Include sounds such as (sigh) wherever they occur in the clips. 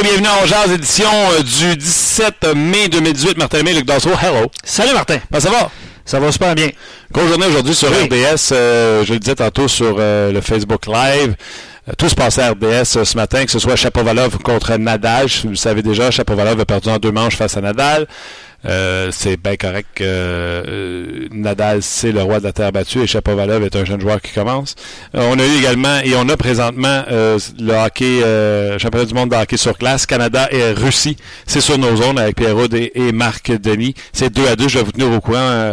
Et bienvenue en Jazz, édition euh, du 17 mai 2018. Martin Lemay, Luc Danseau, hello. Salut Martin. Ben, ça va? Ça va super bien. Grosse journée aujourd'hui sur Oui. RDS. euh, je le disais tantôt sur euh, le Facebook Live. Euh, Tout se passait à RDS ce matin, que ce soit Chapovalov contre Nadal. Vous le savez déjà, Chapovalov a perdu en deux manches face à Nadal. Euh, c'est bien correct euh, Nadal, c'est le roi de la terre battue et Chapovalov est un jeune joueur qui commence. Euh, on a eu également, et on a présentement euh, le hockey, championnat du monde de hockey sur glace, Canada et Russie. C'est sur nos zones avec Pierre Rudd et, et Marc Denis. C'est deux à deux. Je vais vous tenir au courant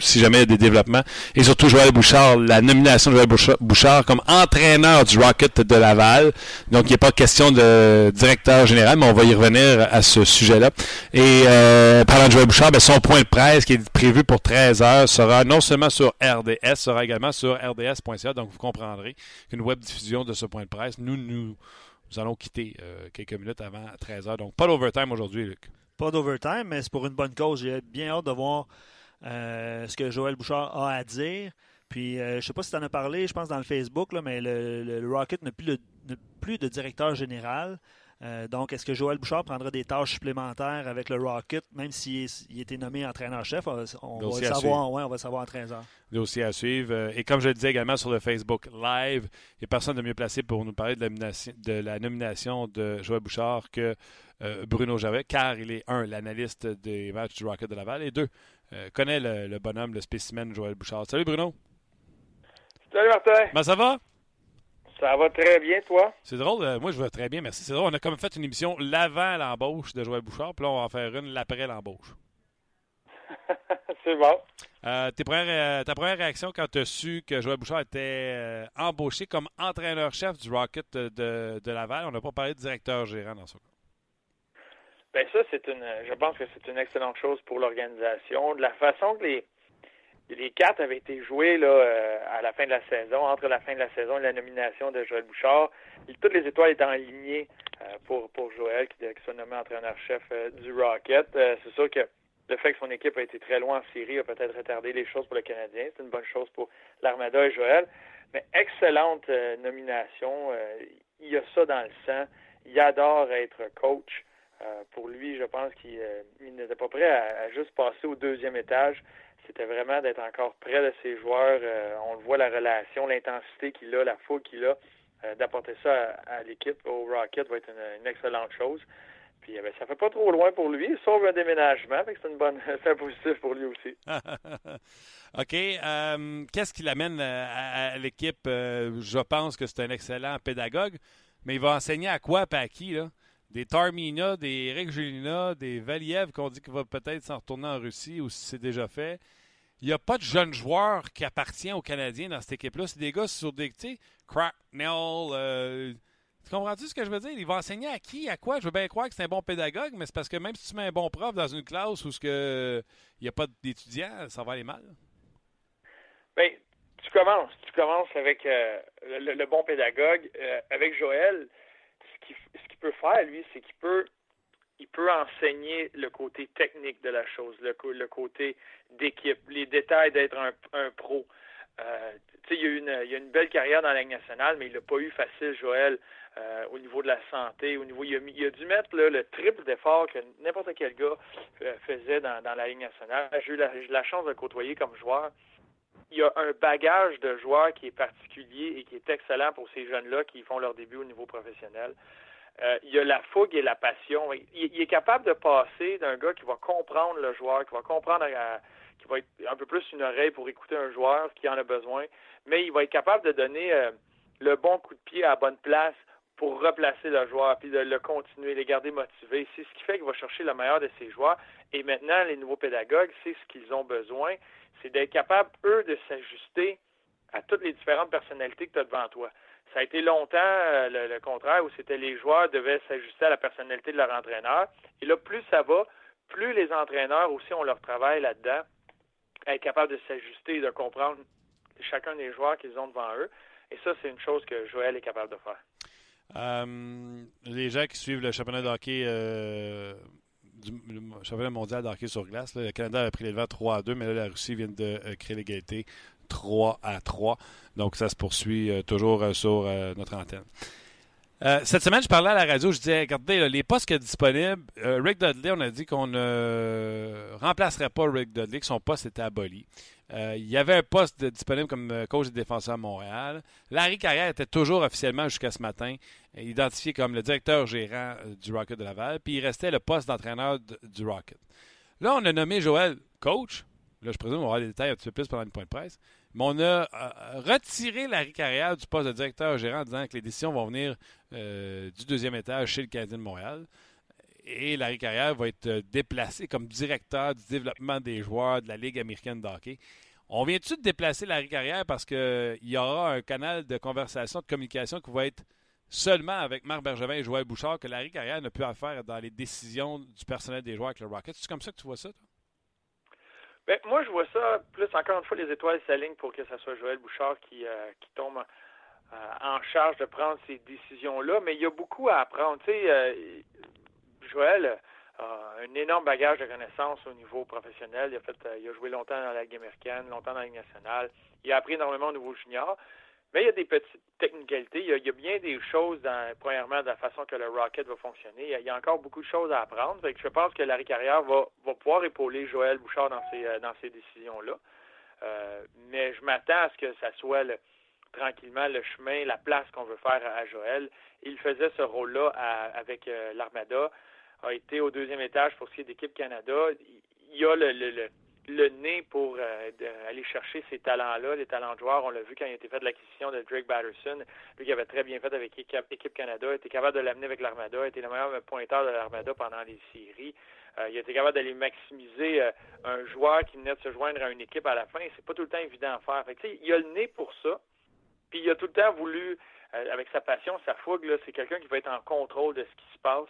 si jamais il y a des développements. Et surtout Joël Bouchard, la nomination de Joël Bouchard, comme entraîneur du Rocket de Laval. Donc, il n'est pas question de directeur général, mais on va y revenir à ce sujet-là. Et euh, parlant de Joël Bouchard, ben, son point de presse qui est prévu pour 13 heures sera non seulement sur RDS, sera également sur rds.ca. Donc, vous comprendrez qu'une web diffusion de ce point de presse, nous, nous, nous allons quitter euh, quelques minutes avant 13 heures. Donc, pas d'overtime aujourd'hui, Luc. Pas d'overtime, mais c'est pour une bonne cause. J'ai bien hâte de voir euh, ce que Joël Bouchard a à dire. Puis, euh, je ne sais pas si tu en as parlé, je pense, dans le Facebook, mais le, Rocket n'a plus de directeur général. Euh, donc, est-ce que Joël Bouchard prendra des tâches supplémentaires avec le Rocket, même s'il il a été nommé entraîneur-chef? On, on va le savoir, ouais, on va le savoir en 13 heures. dossier à suivre. Euh, Et comme je le disais également sur le Facebook Live, il n'y a personne de mieux placé pour nous parler de la, nomination- de la nomination de Joël Bouchard que euh, Bruno Javet, car il est, un, l'analyste des matchs du Rocket de Laval, et deux, euh, connaît le, le bonhomme, le spécimen Joël Bouchard. Salut Bruno. Salut Martin, Ben, ça va? Ça va très bien toi? C'est drôle, euh, moi je vais très bien, merci. C'est drôle, on a comme fait une émission l'avant l'embauche de Joël Bouchard, puis là on va en faire une l'après l'embauche. (laughs) C'est bon. Euh, tes premières, euh, ta première réaction quand tu as su que Joël Bouchard était embauché comme entraîneur-chef du Rocket de, Laval, on n'a pas parlé de directeur gérant dans ce cas. Ben ça, c'est une je pense que c'est une excellente chose pour l'organisation. De la façon que les les cartes avaient été jouées là, euh, à la fin de la saison, entre la fin de la saison et la nomination de Joël Bouchard, toutes les étoiles étaient alignées euh, pour, pour Joël, qui, qui soit nommé entraîneur-chef euh, du Rocket. Euh, c'est sûr que le fait que son équipe a été très loin en série a peut-être retardé les choses pour le Canadien. C'est une bonne chose pour l'Armada et Joël. Mais excellente nomination. Il a ça dans le sang. Il adore être coach. Pour lui, je pense qu'il il n'était pas prêt à juste passer au deuxième étage. C'était vraiment d'être encore près de ses joueurs. Euh, on le voit, la relation, l'intensité qu'il a, la foule qu'il a. Euh, d'apporter ça à, l'équipe, au Rocket, va être une, excellente chose. Puis euh, ben, ça fait pas trop loin pour lui, sauf un déménagement. C'est une bonne, (laughs) un positif pour lui aussi. (laughs) OK. euh, Qu'est-ce qui l'amène à, l'équipe? Je pense que c'est un excellent pédagogue, mais il va enseigner à quoi et à qui? Là? Des Tarmina, des Eric Julina, des Valiev qu'on dit qu'il va peut-être s'en retourner en Russie ou si c'est déjà fait. Il n'y a pas de jeunes joueurs qui appartiennent aux Canadiens dans cette équipe-là. C'est des gars sur des, tu Cracknell. Euh, tu comprends-tu ce que je veux dire? Il va enseigner à qui, à quoi? Je veux bien croire que c'est un bon pédagogue, mais c'est parce que même si tu mets un bon prof dans une classe où il n'y a pas d'étudiants, ça va aller mal. Ben, tu commences. Tu commences avec euh, le, bon pédagogue. Euh, avec Joël, ce qu'il peut faire, lui, c'est qu'il peut il peut enseigner le côté technique de la chose, le, le côté d'équipe, les détails d'être un, un pro. Euh, il y, a eu une, il a une belle carrière dans la Ligue nationale, mais il l'a pas eu facile, Joël, euh, au niveau de la santé, au niveau, il a, il a dû mettre le triple d'effort que n'importe quel gars euh, faisait dans, dans la Ligue nationale. J'ai eu la, la chance de le côtoyer comme joueur il y a un bagage de joueurs qui est particulier et qui est excellent pour ces jeunes-là qui font leur début au niveau professionnel. Euh, il y a la fougue et la passion. Il, est capable de passer d'un gars qui va comprendre le joueur, qui va comprendre, euh, qui va être un peu plus une oreille pour écouter un joueur qui en a besoin, mais il va être capable de donner euh, le bon coup de pied à la bonne place pour replacer le joueur, puis de le continuer, les garder motivés. C'est ce qui fait qu'il va chercher le meilleur de ses joueurs. Et maintenant, les nouveaux pédagogues, c'est ce qu'ils ont besoin, c'est d'être capable, eux, de s'ajuster à toutes les différentes personnalités que tu as devant toi. Ça a été longtemps euh, le, contraire où c'était les joueurs devaient s'ajuster à la personnalité de leur entraîneur. Et là, plus ça va, plus les entraîneurs aussi ont leur travail là-dedans, à être capable de s'ajuster et de comprendre chacun des joueurs qu'ils ont devant eux. Et ça, c'est une chose que Joël est capable de faire. Euh, les gens qui suivent le championnat de hockey, euh, du le championnat mondial de hockey sur glace, le Canada a pris les devants 3 à 2, mais là, la Russie vient de euh, créer l'égalité 3 à 3. Donc, ça se poursuit euh, toujours euh, sur notre antenne. Euh, cette semaine, je parlais à la radio, je disais, regardez, les postes qui sont disponibles, euh, Rick Dudley, on a dit qu'on ne remplacerait pas Rick Dudley, que son poste était aboli. Euh, il y avait un poste disponible comme coach des défenseurs à Montréal. Larry Carrière était toujours officiellement jusqu'à ce matin identifié comme le directeur gérant du Rocket de Laval, puis il restait le poste d'entraîneur du Rocket. Là, on a nommé Joël coach. Là, je présume qu'on va avoir des détails un petit peu plus pendant une point de presse. Mais on a retiré Larry Carrière du poste de directeur gérant en disant que les décisions vont venir euh, du deuxième étage chez le Canadien de Montréal. Et Larry Carrière va être euh, déplacé comme directeur du développement des joueurs de la Ligue américaine de hockey. On vient-tu de déplacer Larry Carrière parce qu'il y aura un canal de conversation, de communication qui va être seulement avec Marc Bergevin et Joël Bouchard que Larry Carrière n'a plus à faire dans les décisions du personnel des joueurs avec le Rocket. C'est comme ça que tu vois ça, toi? Ben, moi, je vois ça plus, encore une fois, les étoiles s'alignent pour que ce soit Joël Bouchard qui, euh, qui tombe euh, en charge de prendre ces décisions-là, mais il y a beaucoup à apprendre. Tu sais, euh, Joël a un énorme bagage de connaissances au niveau professionnel. Il a, fait, il a joué longtemps dans la Ligue américaine, longtemps dans la Ligue nationale. Il a appris énormément au niveau junior. Mais il y a des petites technicalités. Il y a, bien des choses, dans, premièrement, de la façon que le Rocket va fonctionner. Il y a, encore beaucoup de choses à apprendre. je pense que Larry Carrière va, va pouvoir épauler Joël Bouchard dans ces, dans décisions-là. Euh, mais je m'attends à ce que ça soit tranquillement le chemin, la place qu'on veut faire à, Joël. Il faisait ce rôle-là avec euh, l'Armada, a été au deuxième étage pour ce qui est d'équipe Canada. Il y a le, le le nez pour euh, aller chercher ces talents-là, les talents de joueurs. On l'a vu quand il a été fait de l'acquisition de Drake Batterson, lui qui avait très bien fait avec Équipe Canada, était capable de l'amener avec l'Armada, était le meilleur pointeur de l'Armada pendant les séries. Euh, il était capable d'aller maximiser euh, un joueur qui venait de se joindre à une équipe à la fin. C'est pas tout le temps évident à faire. Il a le nez pour ça. Puis il a tout le temps voulu, avec sa passion, sa fougue, c'est quelqu'un qui va être en contrôle de ce qui se passe,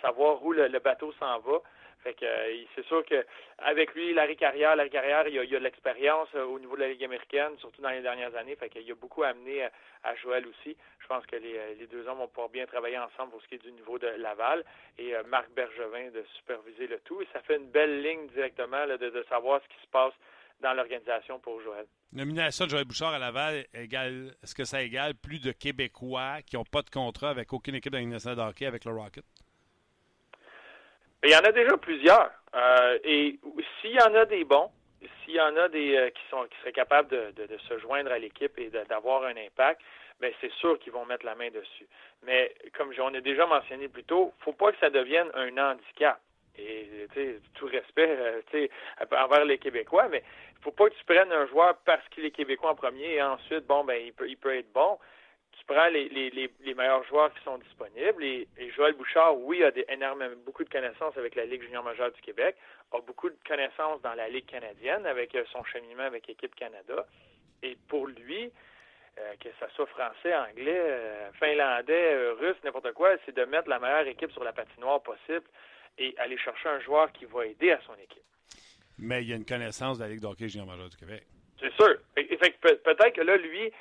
savoir où le bateau s'en va. Fait que euh, c'est sûr que avec lui, Larry Carrière, Larry Carrière, il y a, a de l'expérience euh, au niveau de la Ligue américaine, surtout dans les dernières années. Fait qu'il a beaucoup amené à, Joël aussi. Je pense que les, euh, deux hommes vont pouvoir bien travailler ensemble pour ce qui est du niveau de Laval et Marc Bergevin de superviser le tout. Et ça fait une belle ligne directement de, savoir ce qui se passe dans l'organisation pour Joël. Nomination de Joël Bouchard à Laval, est-ce que ça égale plus de Québécois qui n'ont pas de contrat avec aucune équipe de de hockey avec le Rocket? Il y en a déjà plusieurs. Euh, et s'il y en a des bons, s'il y en a des euh, qui sont qui seraient capables de, se joindre à l'équipe et d'avoir un impact, ben c'est sûr qu'ils vont mettre la main dessus. Mais comme on a déjà mentionné plus tôt, faut pas que ça devienne un handicap. Et tout respect euh, envers les Québécois, mais faut pas que tu prennes un joueur parce qu'il est québécois en premier et ensuite, bon, ben il peut, il peut être bon tu prends les, les, les, meilleurs joueurs qui sont disponibles et, Joël Bouchard, oui, a des, énormément, beaucoup de connaissances avec la Ligue junior majeure du Québec, a beaucoup de connaissances dans la Ligue canadienne avec euh, son cheminement avec Équipe Canada. Et pour lui, euh, que ce soit français, anglais, euh, finlandais, russe, n'importe quoi, c'est de mettre la meilleure équipe sur la patinoire possible et aller chercher un joueur qui va aider à son équipe. Mais il y a une connaissance de la Ligue d'hockey junior majeure du Québec. C'est sûr. Peut-être que là, lui,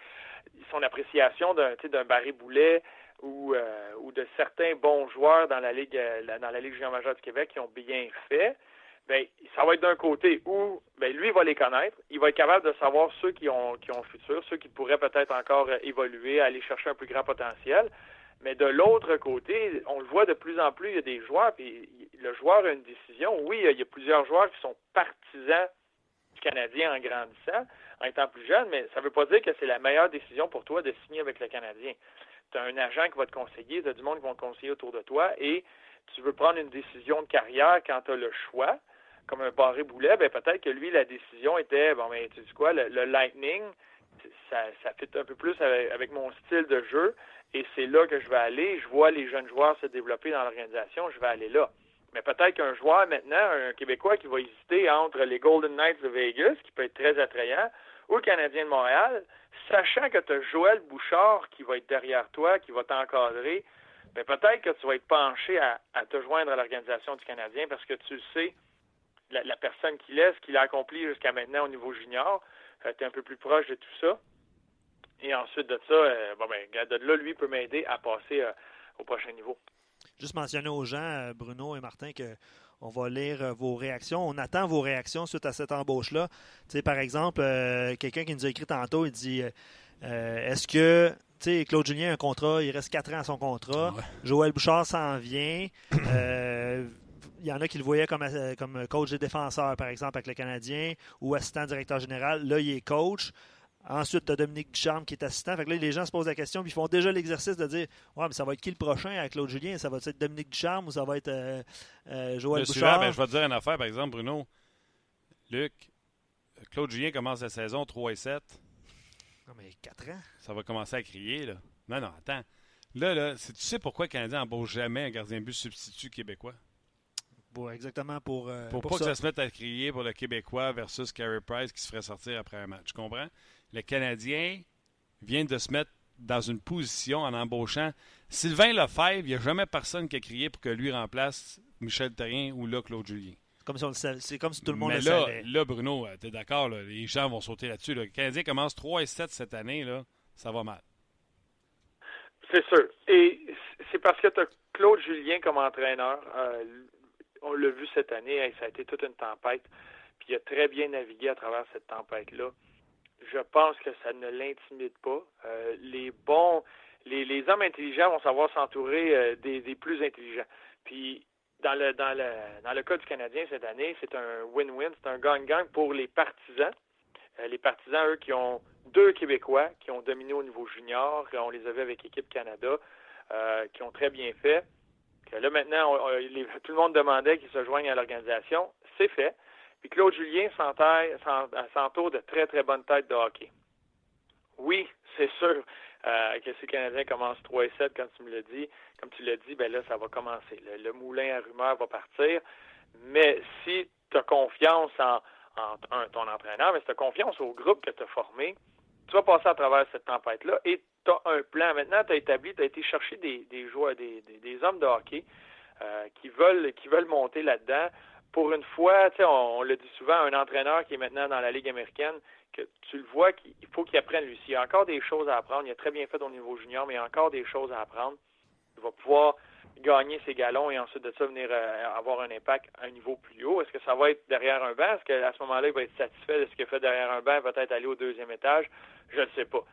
son appréciation d'un d'un Barry Boulet ou, euh, ou de certains bons joueurs dans la Ligue euh, dans la Ligue du Québec qui ont bien fait, ben ça va être d'un côté où ben lui va les connaître, il va être capable de savoir ceux qui ont qui ont le futur, ceux qui pourraient peut-être encore euh, évoluer, aller chercher un plus grand potentiel. Mais de l'autre côté, on le voit de plus en plus, il y a des joueurs, puis le joueur a une décision. Oui, il y a plusieurs joueurs qui sont partisans du Canadien en grandissant, en étant plus jeune, mais ça ne veut pas dire que c'est la meilleure décision pour toi de signer avec le Canadien. Tu as un agent qui va te conseiller, tu as du monde qui va te conseiller autour de toi et tu veux prendre une décision de carrière quand tu as le choix, comme un barré boulet, ben peut-être que lui, la décision était, bon, ben, tu sais quoi, le, Lightning, ça, ça fit un peu plus avec, mon style de jeu et c'est là que je vais aller. Je vois les jeunes joueurs se développer dans l'organisation, je vais aller là. Mais peut-être qu'un joueur maintenant, un Québécois qui va hésiter entre les Golden Knights de Vegas, qui peut être très attrayant, le Canadien de Montréal, sachant que tu as Joël Bouchard qui va être derrière toi, qui va t'encadrer, ben peut-être que tu vas être penché à, te joindre à l'organisation du Canadien parce que tu sais la, personne qu'il est, ce qu'il a accompli jusqu'à maintenant au niveau junior. Euh, tu es un peu plus proche de tout ça. Et ensuite de ça, euh, ben, de là, lui, peut m'aider à passer euh, au prochain niveau. Juste mentionner aux gens, Bruno et Martin, que on va lire euh, vos réactions. On attend vos réactions suite à cette embauche-là. Tu sais, par exemple, euh, quelqu'un qui nous a écrit tantôt, il dit euh, Est-ce que sais, Claude Julien a un contrat, il reste 4 ans à son contrat. Joël Bouchard s'en vient. Euh, il y en a qui le voyaient comme, comme coach des défenseurs, par exemple, avec le Canadien, ou assistant directeur général. Là, il est coach. Ensuite, tu as Dominique Ducharme qui est assistant. Fait que là, les gens se posent la question, puis ils font déjà l'exercice de dire Ouais, mais ça va être qui le prochain avec Claude Julien? Ça va être Dominique Ducharme ou ça va être euh, euh, Joël Bouchard? Ben, Je vais te dire une affaire, par exemple, Bruno. Luc, Claude Julien commence la saison 3 et 7. Non, mais 4 ans. Ça va commencer à crier, là. Non, non, attends. Là, là, tu sais pourquoi le Canadien n'embauche jamais un gardien de but substitut québécois? Exactement pour. Euh, pour, pas que ça se mette à crier pour le Québécois versus Carey Price qui se ferait sortir après un match. Tu comprends? Le Canadien vient de se mettre dans une position en embauchant Sylvain Lefebvre. Il n'y a jamais personne qui a crié pour que lui remplace Michel Terrien ou là Claude Julien. Comme si c'est comme si tout le monde Mais le là, savait. Là, Bruno, tu es d'accord, les gens vont sauter là-dessus. Le Canadien commence 3 et 7 cette année, là, ça va mal. C'est sûr. Et c'est parce que tu as Claude Julien comme entraîneur. Euh, on l'a vu cette année, ça a été toute une tempête. Puis il a très bien navigué à travers cette tempête-là. Je pense que ça ne l'intimide pas. Euh, les bons, les, hommes intelligents vont savoir s'entourer euh, des, plus intelligents. Puis dans le dans le dans le cas du Canadien cette année, c'est un win-win, c'est un gang-gang pour les partisans. Euh, les partisans, eux, qui ont deux Québécois qui ont dominé au niveau junior, on les avait avec l'équipe Canada, qui ont très bien fait là, maintenant, tout le monde demandait qu'ils se joignent à l'organisation. C'est fait. Puis Claude Julien s'entoure de très, très bonnes têtes de hockey. Oui, c'est sûr euh, que si le Canadien commence 3 et 7, comme tu me l'as dit, comme tu l'as dit, ben là, ça va commencer. Le, moulin à rumeurs va partir. Mais si tu as confiance en, ton entraîneur, mais si tu as confiance au groupe que tu as formé, tu vas passer à travers cette tempête-là et tu as un plan. Maintenant, tu as établi, tu as été chercher des, des joueurs, des, des, hommes de hockey euh, qui veulent qui veulent monter là-dedans. Pour une fois, on, on le dit souvent, un entraîneur qui est maintenant dans la Ligue américaine, que tu le vois qu'il faut qu'il apprenne lui. Il y a encore des choses à apprendre. Il a très bien fait au niveau junior, mais il y a encore des choses à apprendre. Il va pouvoir gagner ses galons et ensuite de ça venir euh, avoir un impact à un niveau plus haut. Est-ce que ça va être derrière un banc? Est-ce qu'à ce, moment-là, il va être satisfait de ce qu'il a fait derrière un banc? Va-t-être aller au deuxième étage? Je ne sais pas.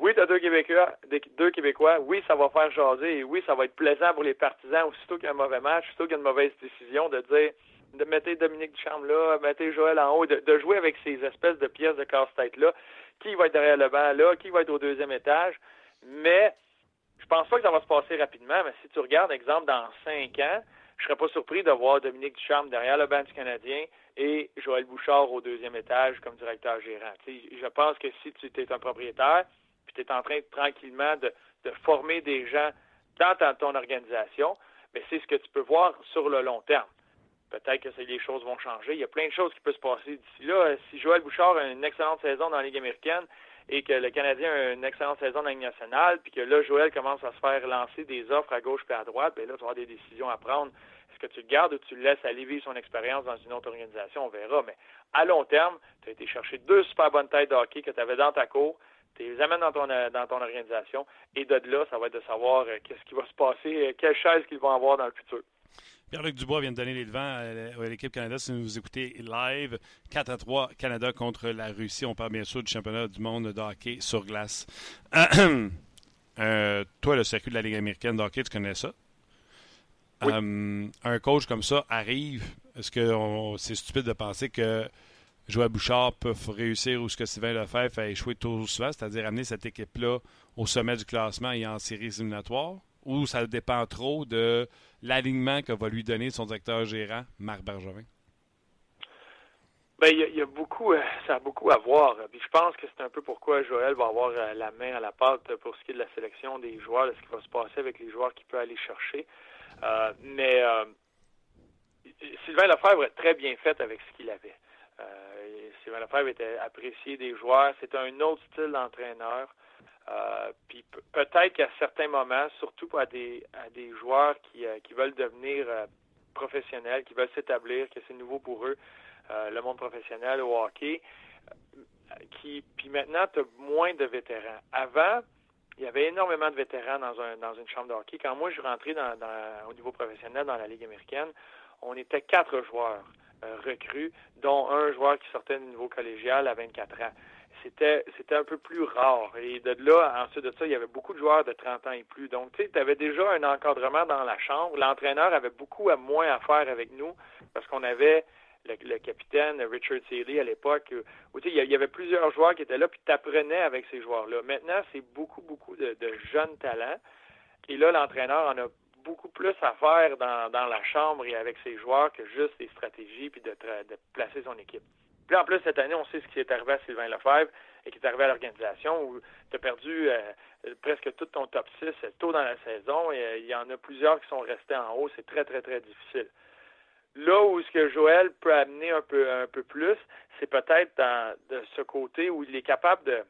Oui, tu as deux Québécois, deux Québécois. Oui, ça va faire jaser. Et oui, ça va être plaisant pour les partisans, aussitôt qu'il y a un mauvais match, aussitôt qu'il y a une mauvaise décision, de dire de mettre Dominique Ducharme là, mettre Joël en haut, de, jouer avec ces espèces de pièces de casse-tête-là. Qui va être derrière le banc là? Qui va être au deuxième étage? Mais je pense pas que ça va se passer rapidement, mais si tu regardes, exemple, dans cinq ans, je serais pas surpris de voir Dominique Ducharme derrière le banc du Canadien et Joël Bouchard au deuxième étage comme directeur gérant. je pense que si tu es un propriétaire, tu es en train tranquillement de, former des gens dans ton organisation, mais c'est ce que tu peux voir sur le long terme. Peut-être que les choses vont changer. Il y a plein de choses qui peuvent se passer d'ici là. Si Joël Bouchard a une excellente saison dans la Ligue américaine et que le Canadien a une excellente saison dans la Ligue nationale, puis que là, Joël commence à se faire lancer des offres à gauche et à droite, bien là, tu vas avoir des décisions à prendre est-ce que tu le gardes ou tu le laisses aller vivre son expérience dans une autre organisation? On verra. Mais à long terme, tu as été chercher deux super bonnes têtes de hockey que tu avais dans ta cour. Tu les amènes dans ton, euh, dans ton organisation. Et de là, ça va être de savoir euh, qu'est-ce qui va se passer, euh, quelle chaise qu'ils vont avoir dans le futur. Pierre-Luc Dubois vient de donner les devants à l'équipe Canada. Si vous écoutez live, 4 à 3, Canada contre la Russie. On parle bien sûr du championnat du monde de hockey sur glace. (clears throat) toi, le circuit de la Ligue américaine de hockey, tu connais ça? Euh, un coach comme ça arrive, est-ce que c'est stupide de penser que Joël Bouchard peut réussir ou ce que Sylvain Lefebvre a échoué trop souvent, c'est-à-dire amener cette équipe-là au sommet du classement et en séries éliminatoires, ou ça dépend trop de l'alignement que va lui donner son directeur gérant, Marc Bergevin? Ben, il y, a beaucoup, euh, ça a beaucoup à voir. Puis je pense que c'est un peu pourquoi Joël va avoir euh, la main à la pâte pour ce qui est de la sélection des joueurs, de ce qui va se passer avec les joueurs qu'il peut aller chercher. Euh, mais Sylvain Lefebvre a très bien fait avec ce qu'il avait. Sylvain Lefebvre était apprécié des joueurs. C'est un autre style d'entraîneur. puis peut-être qu'à certains moments, surtout à des, à des joueurs qui, qui veulent devenir professionnels, qui veulent s'établir, que c'est nouveau pour eux, le monde professionnel au hockey, qui, puis maintenant, tu as moins de vétérans. Avant, il y avait énormément de vétérans dans, un, dans une chambre de hockey. Quand moi, je suis rentré dans, au niveau professionnel dans la Ligue américaine, on était quatre joueurs euh, recrues, dont un joueur qui sortait du niveau collégial à 24 ans. c'était un peu plus rare. Et de là, ensuite de ça, il y avait beaucoup de joueurs de 30 ans et plus. Donc, tu sais, tu avais déjà un encadrement dans la chambre. L'entraîneur avait beaucoup à moins à faire avec nous parce qu'on avait le, capitaine Richard Seeley à l'époque, où, il y avait plusieurs joueurs qui étaient là, puis tu apprenais avec ces joueurs-là. Maintenant, c'est beaucoup, beaucoup de, jeunes talents. Et là, l'entraîneur en a beaucoup plus à faire dans, la chambre et avec ses joueurs que juste des stratégies puis de, placer son équipe. Puis en plus, cette année, on sait ce qui est arrivé à Sylvain Lefebvre et qui est arrivé à l'organisation où tu as perdu euh, presque tout ton top 6 tôt dans la saison et euh, il y en a plusieurs qui sont restés en haut. C'est très, très, très difficile. Là où ce que Joël peut amener un peu, un peu plus, c'est peut-être de ce côté où il est capable de.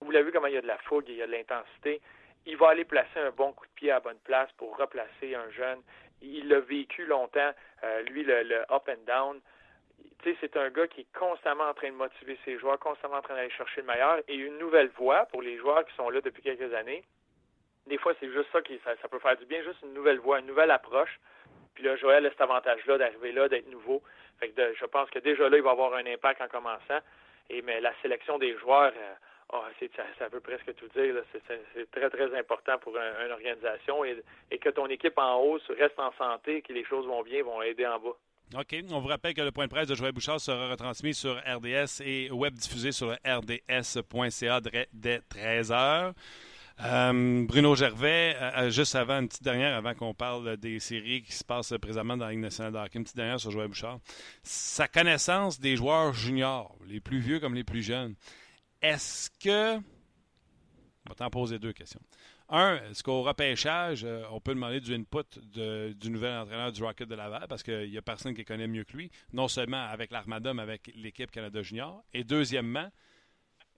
Vous l'avez vu comment il y a de la fougue, il y a de l'intensité. Il va aller placer un bon coup de pied à bonne place pour replacer un jeune. Il l'a vécu longtemps, euh, lui, le, up and down c'est un gars qui est constamment en train de motiver ses joueurs, constamment en train d'aller chercher le meilleur et une nouvelle voie pour les joueurs qui sont là depuis quelques années. Des fois, c'est juste ça qui ça, peut faire du bien, juste une nouvelle voie, une nouvelle approche. Puis là, Joël a cet avantage-là d'arriver là, d'être nouveau. Fait que je pense que déjà là, il va avoir un impact en commençant. Et mais la sélection des joueurs, euh, oh, ça, veut presque tout dire. C'est très, très important pour une organisation. Et, que ton équipe en hausse reste en santé, que les choses vont bien, vont aider en bas. OK. On vous rappelle que le point de presse de Joël Bouchard sera retransmis sur RDS et web diffusé sur rds.ca dès 13h. Euh, Bruno Gervais, euh, euh, juste avant, une petite dernière, avant qu'on parle des séries qui se passent présentement dans la Ligue nationale de une petite dernière sur Joël Bouchard. Sa connaissance des joueurs juniors, les plus vieux comme les plus jeunes, est-ce que. On va t'en poser deux questions. Un, est-ce qu'au repêchage, euh, on peut demander du input du nouvel entraîneur du Rocket de Laval parce qu'il n'y a personne qui connaît mieux que lui, non seulement avec l'Armada, mais avec l'équipe Canada Junior? Et deuxièmement,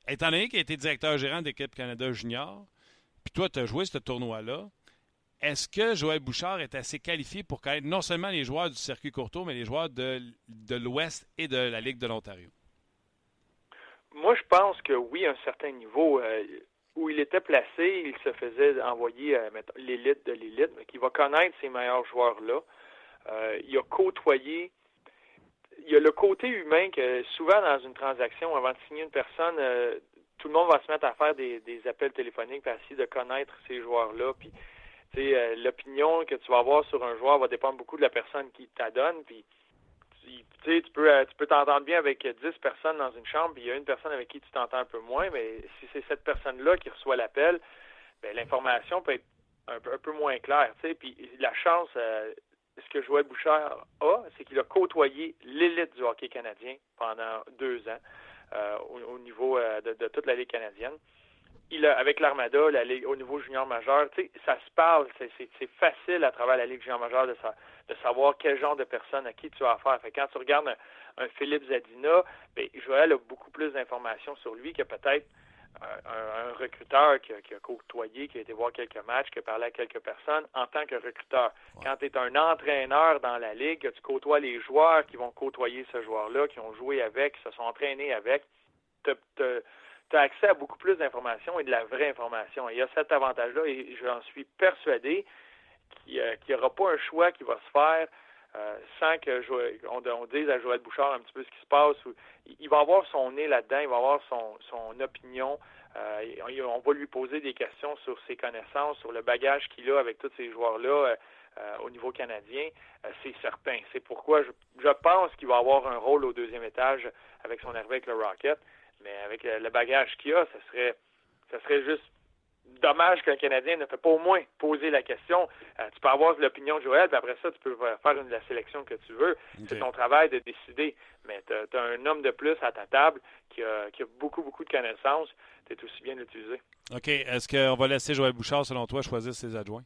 étant donné qu'il a été directeur gérant d'équipe Canada Junior, puis toi, tu as joué ce tournoi-là, est-ce que Joël Bouchard est assez qualifié pour connaître non seulement les joueurs du circuit courtois, mais les joueurs de, de l'Ouest et de la Ligue de l'Ontario? Moi, je pense que oui, à un certain niveau. Euh, où il était placé, il se faisait envoyer euh, l'élite de l'élite, mais qui va connaître ces meilleurs joueurs-là. Euh, il a côtoyé. Il y a le côté humain que souvent dans une transaction, avant de signer une personne, euh, tout le monde va se mettre à faire des, appels téléphoniques pour essayer de connaître ces joueurs-là. Puis, l'opinion que tu vas avoir sur un joueur va dépendre beaucoup de la personne qui t'adonne. Puis, tu peux euh, tu peux t'entendre bien avec 10 personnes dans une chambre, puis il y a une personne avec qui tu t'entends un peu moins, mais si c'est cette personne-là qui reçoit l'appel, ben, l'information peut être un peu, moins claire. Puis la chance, euh, ce que Joël Bouchard a, c'est qu'il a côtoyé l'élite du hockey canadien pendant deux ans euh, au, niveau de, toute la Ligue canadienne. Il a, avec l'Armada, la Ligue au niveau junior majeur, ça se parle, c'est facile à travers la Ligue junior majeure de ça de savoir quel genre de personne à qui tu as affaire. Fait quand tu regardes un, Philippe Zadina, bien, Joël a beaucoup plus d'informations sur lui que peut-être un, recruteur qui a, côtoyé, qui a été voir quelques matchs, qui a parlé à quelques personnes en tant que recruteur. Quand tu es un entraîneur dans la ligue, tu côtoies les joueurs qui vont côtoyer ce joueur-là, qui ont joué avec, qui se sont entraînés avec, tu as accès à beaucoup plus d'informations et de la vraie information. il y a cet avantage-là et j'en suis persuadé qu'il n'y aura pas un choix qui va se faire euh, sans que on, dise à Joël Bouchard un petit peu ce qui se passe. il va avoir son nez là-dedans, il va avoir son, son opinion. Euh, on va lui poser des questions sur ses connaissances, sur le bagage qu'il a avec tous ces joueurs-là euh, au niveau canadien. c'est certain. C'est pourquoi je, je pense qu'il va avoir un rôle au deuxième étage avec son arrivée avec le Rocket. Mais avec le bagage qu'il a, ce serait, ça serait juste dommage qu'un Canadien ne fait pas au moins poser la question. Euh, tu peux avoir l'opinion de Joël, puis après ça, tu peux faire la sélection que tu veux. C'est ton travail de décider. Mais tu as, un homme de plus à ta table qui a, beaucoup, beaucoup de connaissances. Tu es aussi bien utilisé. OK. Est-ce qu'on va laisser Joël Bouchard, selon toi, choisir ses adjoints?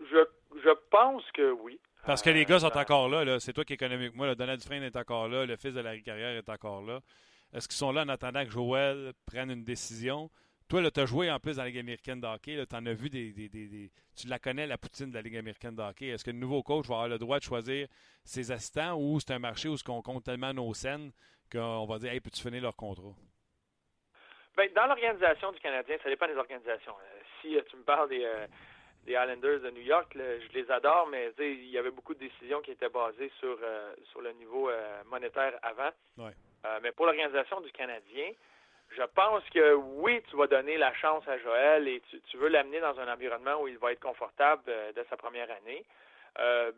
Je, je pense que oui. Parce que les gars sont euh, encore là. C'est toi qui es économique. Moi, le Donald Dufresne est encore là. Le fils de Larry Carrière est encore là. Est-ce qu'ils sont là en attendant que Joël prenne une décision? Toi, tu as joué en plus dans la Ligue américaine de hockey. Tu en as vu des, Tu la connais, la poutine de la Ligue américaine de hockey. Est-ce que le nouveau coach va avoir le droit de choisir ses assistants ou c'est un marché où on compte tellement nos scènes qu'on va dire Hey, peux-tu finir leur contrat? Bien, dans l'organisation du Canadien, ça dépend des organisations. Euh, si euh, tu me parles des, euh, des Islanders de New York, je les adore, mais il y avait beaucoup de décisions qui étaient basées sur, sur le niveau monétaire avant. mais pour l'organisation du Canadien, je pense que oui, tu vas donner la chance à Joël et tu, veux l'amener dans un environnement où il va être confortable dès sa première année.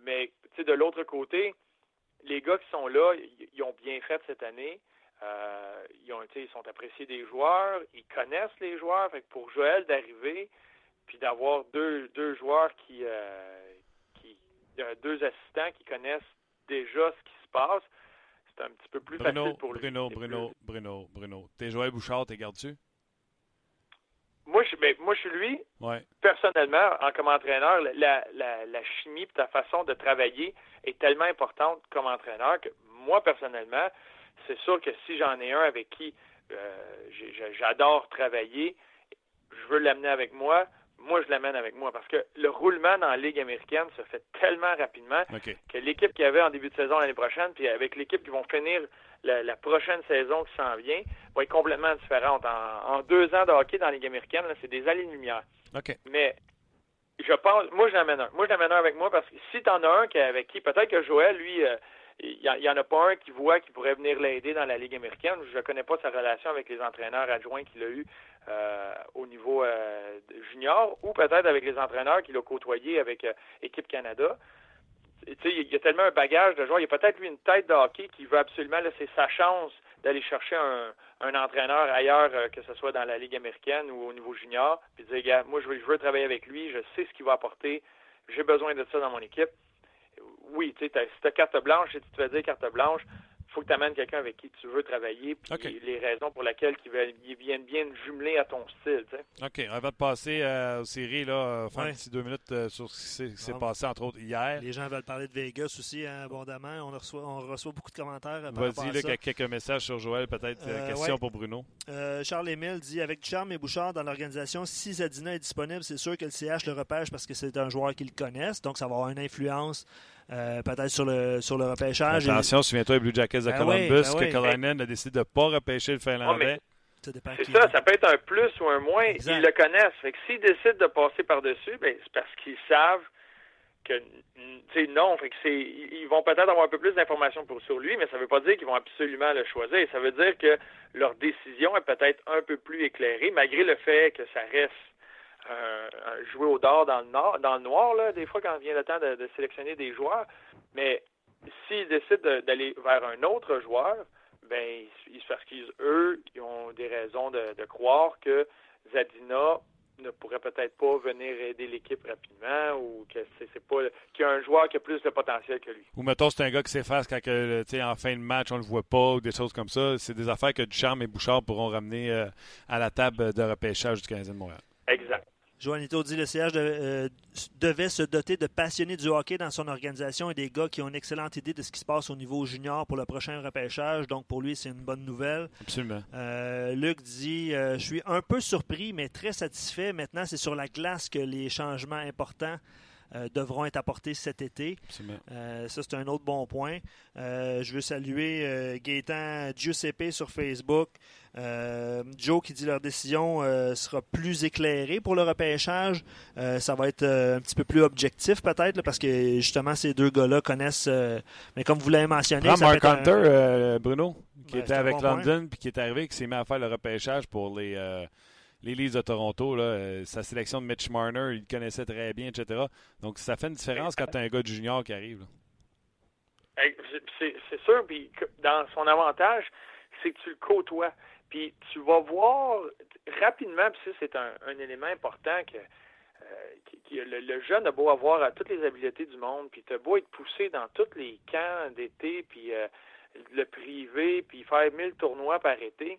mais de l'autre côté, les gars qui sont là, ils ont bien fait cette année. Euh, ils, ont, ils sont appréciés des joueurs, ils connaissent les joueurs. Fait pour Joël d'arriver, puis d'avoir deux, deux joueurs qui, euh, qui deux assistants qui connaissent déjà ce qui se passe, c'est un petit peu plus facile pour lui. Bruno, Bruno, Bruno, Bruno. T'es Joël Bouchard, t'es gardes-tu? Moi je, ben, moi, je suis lui. Personnellement, en comme entraîneur, la, la, la chimie et ta façon de travailler est tellement importante comme entraîneur que moi, personnellement, c'est sûr que si j'en ai un avec qui euh, j'adore travailler, je veux l'amener avec moi, moi, je l'amène avec moi parce que le roulement dans la Ligue américaine se fait tellement rapidement que l'équipe qu'il y avait en début de saison l'année prochaine, puis avec l'équipe qui vont finir la, prochaine saison qui s'en vient, va être complètement différente. En, deux ans de hockey dans la Ligue américaine, c'est des années-lumière. Mais je pense, moi, je l'amène un. Moi, je l'amène un avec moi parce que si tu en as un qui, avec qui, peut-être que Joël, lui, euh, il n'y en a pas un qui voit qui pourrait venir l'aider dans la Ligue américaine. Je ne connais pas sa relation avec les entraîneurs adjoints qu'il a eu euh, au niveau euh, junior ou peut-être avec les entraîneurs qu'il a côtoyés avec euh, Équipe Canada. il y a tellement un bagage de joueurs. Il y a peut-être lui une tête de hockey qui veut absolument laisser sa chance d'aller chercher un, entraîneur ailleurs, que ce soit dans la Ligue américaine ou au niveau junior, puis dire, moi, je veux, je veux travailler avec lui, je sais ce qu'il va apporter, j'ai besoin de ça dans mon équipe oui, tu sais, si tu carte blanche et tu te fais dire carte blanche, faut que tu amènes quelqu'un avec qui tu veux travailler, puis les raisons pour lesquelles ils viennent bien jumeler à ton style. OK. On va te passer euh, aux séries, là, euh, faire ouais. deux minutes euh, sur ce qui s'est passé, entre autres, hier. Les gens veulent parler de Vegas aussi, hein, abondamment. On reçoit, on reçoit beaucoup de commentaires. Vas-y, quelques messages sur Joël, peut-être. question pour Bruno. Charles-Émile dit Avec Charme et Bouchard dans l'organisation, si Zadina est disponible, c'est sûr que le CH le repêche parce que c'est un joueur qu'ils connaissent. Donc, ça va avoir une influence euh, peut-être sur le, sur le repêchage. Attention, souviens-toi les Blue Jackets de ben Columbus, ben que Kalainen a décidé de ne pas repêcher le Finlandais. c'est ça, ça peut être un plus ou un moins. Ils le connaissent. Fait que s'ils décident de passer par-dessus, ben, c'est parce qu'ils savent que non. Fait que ils vont peut-être avoir un peu plus d'informations sur lui, mais ça ne veut pas dire qu'ils vont absolument le choisir. Ça veut dire que leur décision est peut-être un peu plus éclairée, malgré le fait que ça reste jouer au dard dans le, nord, dans le noir, là, des fois, quand vient le temps de, sélectionner des joueurs. Mais s'ils décident d'aller vers un autre joueur, ben, ils, parce eux, ils ont des raisons de, croire que Zadina ne pourrait peut-être pas venir aider l'équipe rapidement ou que c'est pas qu'il y a un joueur qui a plus de potentiel que lui. Ou mettons c'est un gars qui s'efface quand que, en fin de match on le voit pas ou des choses comme ça. C'est des affaires que Ducharme et Bouchard pourront ramener euh, à la table de repêchage du Canadien de Montréal. Exact. Joanito dit le CH euh, devait se doter de passionnés du hockey dans son organisation et des gars qui ont une excellente idée de ce qui se passe au niveau junior pour le prochain repêchage. Donc pour lui, c'est une bonne nouvelle. Absolument. Euh, Luc dit euh, Je suis un peu surpris, mais très satisfait. Maintenant, c'est sur la glace que les changements importants devront être apportés cet été. Ça, c'est un autre bon point. Je veux saluer Gaétan Giuseppe sur Facebook. Joe qui dit leur décision sera plus éclairée pour le repêchage. ça va être un petit peu plus objectif peut-être parce que justement ces deux gars-là connaissent. mais comme vous l'avez mentionné, Prends Mark Hunter, Bruno, qui était avec London puis qui est arrivé, qui s'est mis à faire le repêchage pour les les Leafs de Toronto, là, euh, sa sélection de Mitch Marner, il connaissait très bien, etc. Donc, ça fait une différence quand tu as un gars de junior qui arrive. C'est sûr, puis dans son avantage, c'est que tu le côtoies. Puis tu vas voir rapidement, puis ça, c'est un, élément important que, euh, le, jeune a beau avoir toutes les habiletés du monde, puis tu as beau être poussé dans tous les camps d'été, puis euh, le privé, puis faire mille tournois par été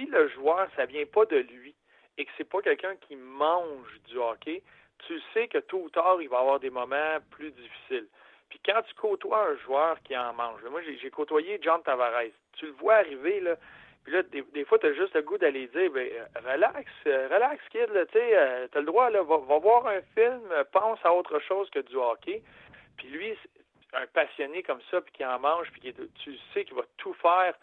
si le joueur, ça vient pas de lui et que c'est pas quelqu'un qui mange du hockey, tu sais que tôt ou tard, il va avoir des moments plus difficiles. Puis quand tu côtoies un joueur qui en mange, moi j'ai côtoyé John Tavares, tu le vois arriver, là, puis là, des, fois, tu as juste le goût d'aller dire ben, relax, relax, kid, tu sais, euh, tu as le droit, là, va, voir un film, pense à autre chose que du hockey. Puis lui, un passionné comme ça, puis qui en mange, puis qui, tu sais qu'il va tout faire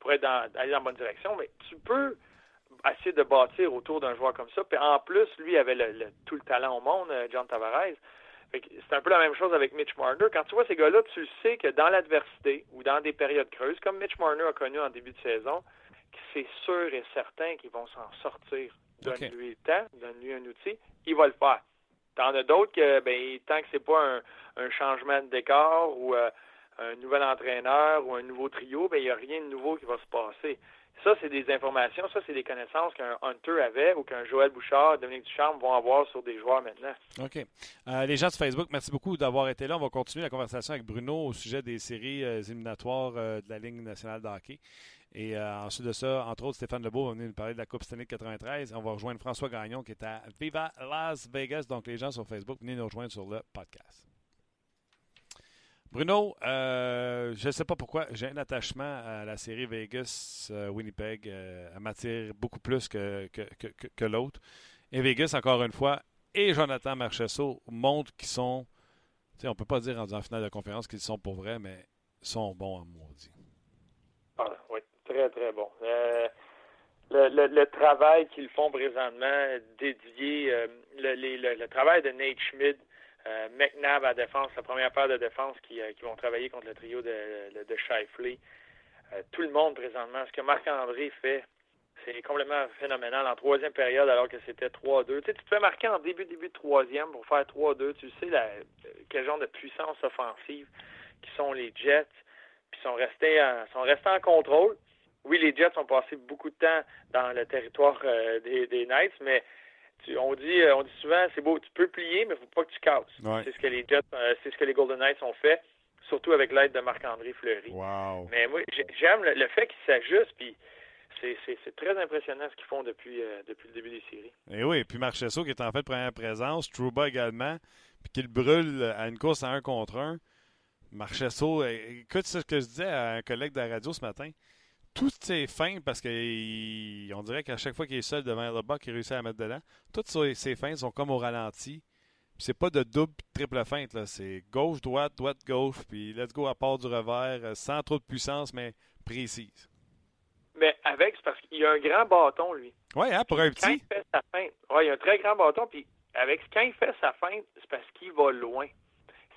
pour aller dans la bonne direction, mais tu peux essayer de bâtir autour d'un joueur comme ça. Puis en plus, lui avait le, tout le talent au monde, euh, John Tavares. C'est un peu la même chose avec Mitch Marner. Quand tu vois ces gars-là, tu sais que dans l'adversité ou dans des périodes creuses, comme Mitch Marner a connu en début de saison, c'est sûr et certain qu'ils vont s'en sortir. Donne-lui le temps, donne-lui un outil, il va le faire. T'en as d'autres que, ben, tant que c'est pas un, changement de décor ou euh, un nouvel entraîneur ou un nouveau trio, ben, il n'y a rien de nouveau qui va se passer. Ça, c'est des informations, ça, c'est des connaissances qu'un Hunter avait ou qu'un Joël Bouchard, Dominique Ducharme vont avoir sur des joueurs maintenant. OK. Euh, les gens de Facebook, merci beaucoup d'avoir été là. On va continuer la conversation avec Bruno au sujet des séries euh, éliminatoires de la Ligue nationale de hockey. Et euh, ensuite de ça, entre autres, Stéphane Lebeau va venir nous parler de la Coupe Stanley 93. On va rejoindre François Gagnon qui est à Viva Las Vegas. Donc, les gens sur Facebook, venez nous rejoindre sur le podcast. Bruno, euh, je ne sais pas pourquoi, j'ai un attachement à la série Vegas-Winnipeg. Euh, elle m'attire beaucoup plus que, que, l'autre. Et Vegas, encore une fois, et Jonathan Marchesso montrent qu'ils sont, on ne peut pas dire en, finale de conférence qu'ils sont pour vrai, mais sont bons à maudit. Ah, oui. Très, très bon. Euh, le, le, travail qu'ils font présentement, dédié, euh, le, le, travail de Nate Schmidt, euh, McNabb à défense, la première paire de défense qui, qui vont travailler contre le trio de, de Shifley. tout le monde présentement, ce que Marc-André fait, c'est complètement phénoménal. En troisième période, alors que c'était 3-2. Tu, sais, tu te fais marquer en début, début de troisième pour faire 3-2. Tu sais la, quel genre de puissance offensive qui sont les Jets. Puis sont restés sont restés en contrôle oui, les Jets ont passé beaucoup de temps dans le territoire euh, des, Knights, mais on dit euh, on dit souvent c'est beau, tu peux plier, mais il ne faut pas que tu casses. C'est ce que les Jets, euh, c'est ce que les Golden Knights ont fait, surtout avec l'aide de Marc-André Fleury. Mais moi, j'aime le, fait qu'ils s'ajustent, puis c'est très impressionnant ce qu'ils font depuis, depuis le début des séries. Et eh oui, puis Marchesso qui est en fait première présence, Trouba également, puis qu'il brûle à une course à un contre un. Marchesso, écoute ce que je disais à un collègue de la radio ce matin toutes ces fins, parce qu'on dirait qu'à chaque fois qu'il est seul devant le bas, il réussit à mettre dedans, toutes ces fins sont comme au ralenti. C'est pas de double triple feinte, c'est gauche, droite, droite, gauche, puis let's go à part du revers, euh, sans trop de puissance, mais précise. Mais avec, c'est parce qu'il y a un grand bâton, lui. Oui, hein, pour un petit. Quand il fait sa feinte, ouais, il y a un très grand bâton, puis avec quand il fait sa feinte, c'est parce qu'il va loin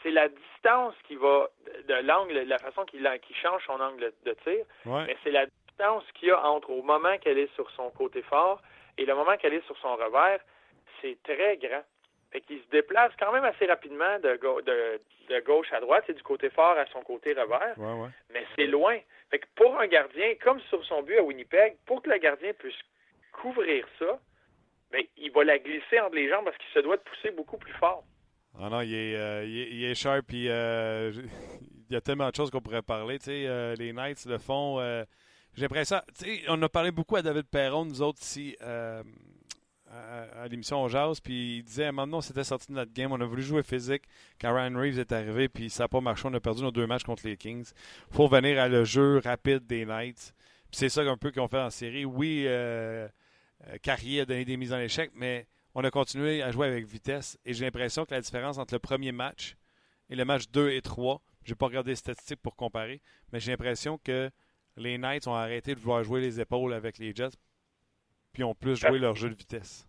c'est la distance qui va de l'angle, la façon qu'il change son angle de tir, mais c'est la distance qu'il y a entre au moment qu'elle est sur son côté fort et le moment qu'elle est sur son revers, c'est très grand. Fait qu'il se déplace quand même assez rapidement de, de, gauche à droite, c'est du côté fort à son côté revers, mais c'est loin. Fait que pour un gardien, comme sur son but à Winnipeg, pour que le gardien puisse couvrir ça, il va la glisser entre les jambes parce qu'il se doit de pousser beaucoup plus fort. Ah non, il est, euh, il sharp. Puis, euh, il y a tellement de choses qu'on pourrait parler. Euh, les Knights le font. J'ai l'impression. On a parlé beaucoup à David Perron, nous autres, ici, à, l'émission On Jazz. Puis il disait maintenant, on s'était sorti de notre game. On a voulu jouer physique quand Ryan Reeves est arrivé. Puis ça n'a pas marché. On a perdu nos deux matchs contre les Kings. Il faut venir à le jeu rapide des Knights. Puis c'est ça un peu qu'ils ont fait en série. Oui, Carrier a donné des mises en échec, mais on a continué à jouer avec vitesse et j'ai l'impression que la différence entre le premier match et le match 2 et 3, je n'ai pas regardé les statistiques pour comparer, mais j'ai l'impression que les Knights ont arrêté de vouloir jouer les épaules avec les Jets puis ont plus joué leur jeu de vitesse.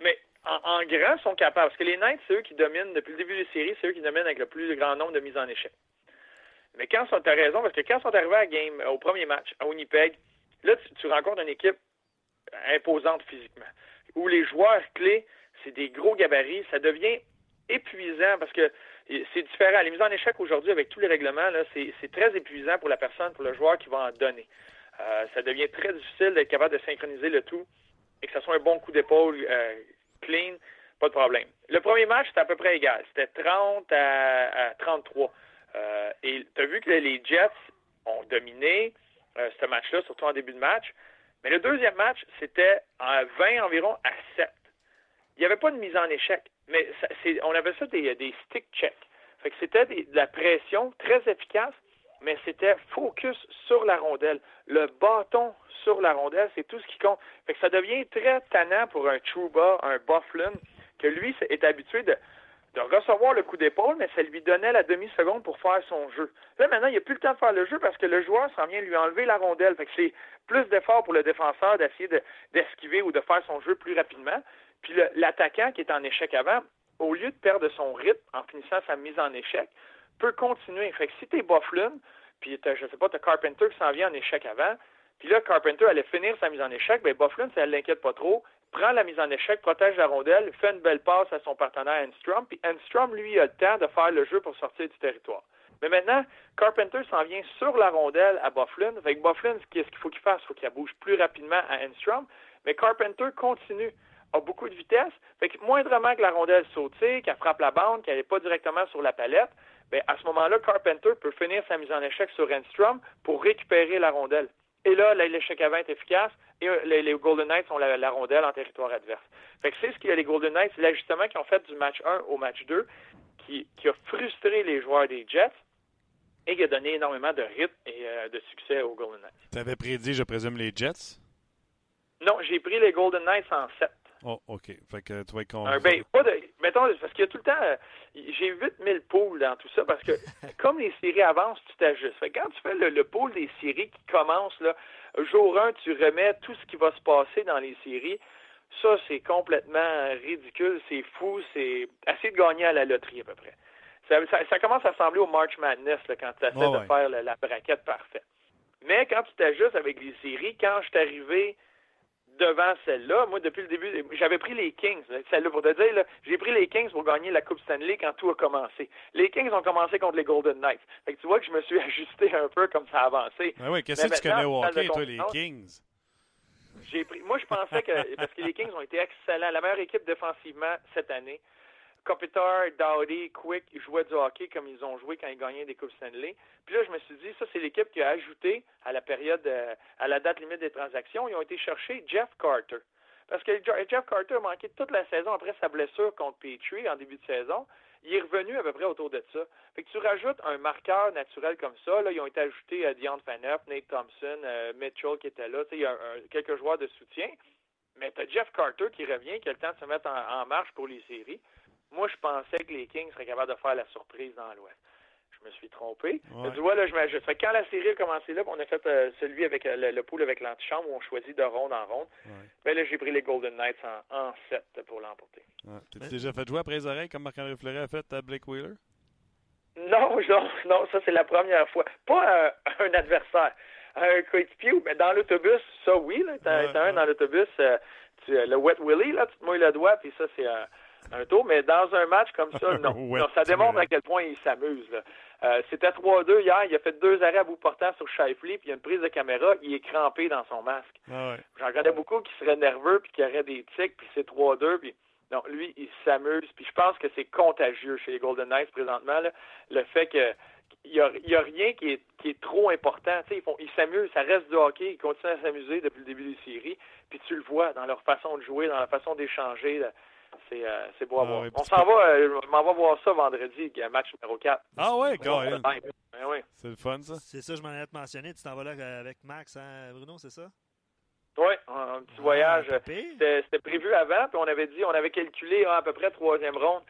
Mais en, grand, ils sont capables. Parce que les Knights, c'est eux qui dominent depuis le début des séries, c'est eux qui dominent avec le plus grand nombre de mises en échec. Mais quand tu as raison, parce que quand sont arrivés à game, au premier match, à Winnipeg, là, tu rencontres une équipe imposante physiquement où les joueurs clés, c'est des gros gabarits, ça devient épuisant parce que c'est différent. Les mises en échec aujourd'hui avec tous les règlements, c'est très épuisant pour la personne, pour le joueur qui va en donner. Euh, ça devient très difficile d'être capable de synchroniser le tout et que ce soit un bon coup d'épaule euh, clean, pas de problème. Le premier match, c'était à peu près égal. C'était 30 à, 33. Euh, et tu as vu que les Jets ont dominé ce match-là, surtout en début de match. Mais le deuxième match, c'était à 20 environ à 7. Il n'y avait pas de mise en échec, mais on avait ça des, des stick checks. Fait que c'était de la pression très efficace, mais c'était focus sur la rondelle. Le bâton sur la rondelle, c'est tout ce qui compte. Fait que ça devient très tannant pour un Trouba, un Bufflin, que lui est habitué de de recevoir le coup d'épaule, mais ça lui donnait la demi-seconde pour faire son jeu. Là, maintenant, il n'y a plus le temps de faire le jeu parce que le joueur s'en vient lui enlever la rondelle. Fait que c'est plus d'effort pour le défenseur d'essayer d'esquiver ou de faire son jeu plus rapidement. Puis l'attaquant qui est en échec avant, au lieu de perdre son rythme en finissant sa mise en échec, peut continuer. Fait que si t'es Bufflin, puis je sais pas, t'as Carpenter qui s'en vient en échec avant, puis là, Carpenter allait finir sa mise en échec, ben Bufflin, ça l'inquiète pas trop, prend la mise en échec, protège la rondelle, fait une belle passe à son partenaire Enstrom, puis Enstrom, lui, a le temps de faire le jeu pour sortir du territoire. Mais maintenant, Carpenter s'en vient sur la rondelle à Bufflin. Avec Bufflin, qu'est-ce qu'il faut qu'il fasse? Il faut qu'il bouge plus rapidement à Enstrom. Mais Carpenter continue, a beaucoup de vitesse. Fait que moindrement que la rondelle saute, qu'elle frappe la bande, qu'elle n'est pas directement sur la palette, bien, à ce moment-là, Carpenter peut finir sa mise en échec sur Enstrom pour récupérer la rondelle. Et là, l'échec avant est efficace et euh, les, Golden Knights ont la, rondelle en territoire adverse. Fait que c'est ce qu'il y a les Golden Knights, c'est l'ajustement qu'ils ont fait du match 1 au match 2 qui, a frustré les joueurs des Jets et qui a donné énormément de rythme et euh, de succès aux Golden Knights. Tu avais prédit, je présume, les Jets? Non, j'ai pris les Golden Knights en 7. Oh, OK. Fait que tu vas être ben, pas de, mettons, parce qu'il y a tout le temps, euh, j'ai 8000 poules dans tout ça, parce que (laughs) comme les séries avancent, tu t'ajustes. Fait quand tu fais le, le pool des séries qui commence, là, jour 1, tu remets tout ce qui va se passer dans les séries. Ça, c'est complètement ridicule, c'est fou, c'est assez de gagner à la loterie à peu près. Ça, commence à ressembler au March Madness là, quand tu essaies de faire la, la braquette parfaite. Mais quand tu t'ajustes avec les séries, quand je suis arrivé devant celle-là. Moi, depuis le début, j'avais pris les Kings. Celle-là, pour te dire, j'ai pris les Kings pour gagner la Coupe Stanley quand tout a commencé. Les Kings ont commencé contre les Golden Knights. Fait que tu vois que je me suis (laughs) ajusté un peu comme ça a avancé. Ben oui, qu'est-ce que tu connais au hockey, toi, les Kings? J'ai pris, moi, je pensais que, parce que les Kings ont été excellents, la meilleure équipe défensivement cette année. Kopitar, Dowdy, Quick jouaient du hockey comme ils ont joué quand ils gagnaient des Coupes Stanley. Puis là, je me suis dit, ça, c'est l'équipe qui a ajouté à la période, euh, à la date limite des transactions, ils ont été chercher Jeff Carter. Parce que Jeff Carter a manqué toute la saison après sa blessure contre Petrie en début de saison. Il est revenu à peu près autour de ça. Fait que tu rajoutes un marqueur naturel comme ça. Là, ils ont été ajoutés à Dion Phaneuf, Nate Thompson, euh, Mitchell qui était là. Il y a quelques joueurs de soutien. Mais tu as Jeff Carter qui revient, qui a le temps de se mettre en marche pour les séries. Moi, je pensais que les Kings seraient capables de faire la surprise dans l'Ouest. Je me suis trompé. Tu vois, là, je m'ajuste. Quand la série a commencé là, on a fait euh, celui avec euh, le, pool avec l'antichambre où on choisit de ronde en ronde. Mais là, j'ai pris les Golden Knights en, en 7 pour l'emporter. Ouais. T'as déjà fait jouer après les oreilles comme Marc-André Fleury a fait à Blake Wheeler? Non, (laughs) non, non, ça c'est la première fois. Pas euh, un adversaire. Un coéquipier, mais dans l'autobus, ça oui, là, t'as un dans l'autobus, le wet willy, là, tu te mouilles le doigt, puis ça c'est un tour, mais dans un match comme ça, (laughs) non. ça démontre à quel point il s'amuse. Euh, C'était 3-2 hier, il a fait deux arrêts à bout portant sur Shifley, puis il y a une prise de caméra, il est crampé dans son masque. Ah J'en connais beaucoup qui seraient nerveux, puis qui auraient des tics, puis c'est 3-2, puis non, lui, il s'amuse, puis je pense que c'est contagieux chez les Golden Knights présentement, le fait que il n'y a, rien qui est, qui est trop important. Ils, font, ils s'amusent, ça reste du hockey, ils continuent à s'amuser depuis le début des séries. Puis tu le vois dans leur façon de jouer, dans leur façon d'échanger. C'est euh, beau à ah voir. On s'en va, euh, m'en va voir ça vendredi, match numéro 4. Ah ouais, quand même. Ben c'est le fun, ça. C'est ça, je m'en ai mentionné. Tu t'en vas là avec Max, hein, Bruno, c'est ça? Oui, un petit voyage. Ah, c'était prévu avant, puis on avait dit, on avait calculé hein, à peu près troisième ronde.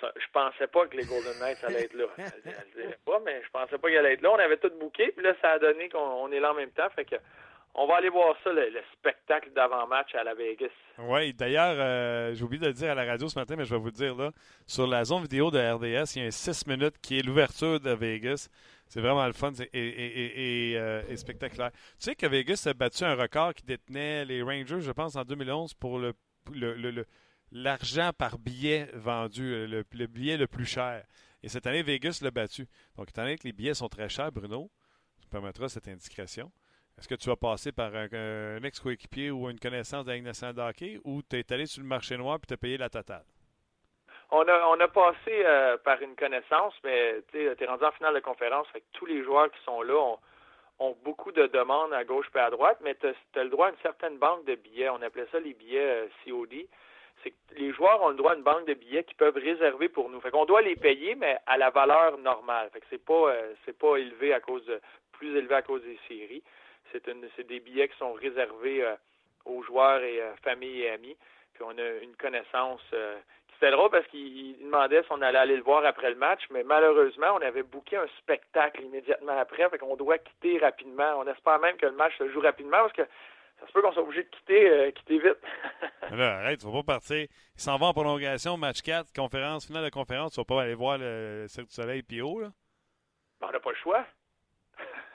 Ça, je pensais pas que les Golden Knights allaient être là. (laughs) Elle, pas, mais je pensais pas qu'ils allaient être là. On avait tout booké, puis là, ça a donné qu'on est là en même temps. Fait que on va aller voir ça, le, spectacle d'avant-match à la Vegas. Oui, d'ailleurs, euh, j'ai oublié de le dire à la radio ce matin, mais je vais vous le dire là. Sur la zone vidéo de RDS, il y a un 6 minutes qui est l'ouverture de Vegas. C'est vraiment le fun et, euh, et, spectaculaire. Tu sais que Vegas a battu un record qui détenait les Rangers, je pense, en 2011 pour l'argent par billet vendu, le, billet le plus cher. Et cette année, Vegas l'a battu. Donc, étant donné que les billets sont très chers, Bruno, tu permettras cette indiscrétion. Est-ce que tu vas passer par un, ex-coéquipier ou une connaissance de ou tu es allé sur le marché noir et tu as payé la totale? On a, on a passé euh, par une connaissance, mais tu es rendu en finale de conférence. Tous les joueurs qui sont là ont, beaucoup de demandes à gauche et à droite, mais tu as, le droit à une certaine banque de billets. On appelait ça les billets euh, COD. C'est que les joueurs ont le droit à une banque de billets qu'ils peuvent réserver pour nous. Fait qu'on doit les payer, mais à la valeur normale. Fait que c'est pas euh, c'est pas élevé à cause de plus élevé à cause des séries. C'est des billets qui sont réservés euh, aux joueurs et euh, familles et amis. Puis on a une connaissance euh, qui c'était drôle parce qu'il demandait si on allait aller le voir après le match, mais malheureusement, on avait booké un spectacle immédiatement après, fait qu'on doit quitter rapidement. On espère même que le match se joue rapidement parce que ça se peut qu'on soit obligé de quitter, euh, quitter vite. (laughs) là, arrête, tu vas pas partir. Il s'en va en prolongation, match 4, conférence, finale de conférence. Tu vas pas aller voir le Cirque du Soleil puis haut, là? Ben, on n'a pas le choix.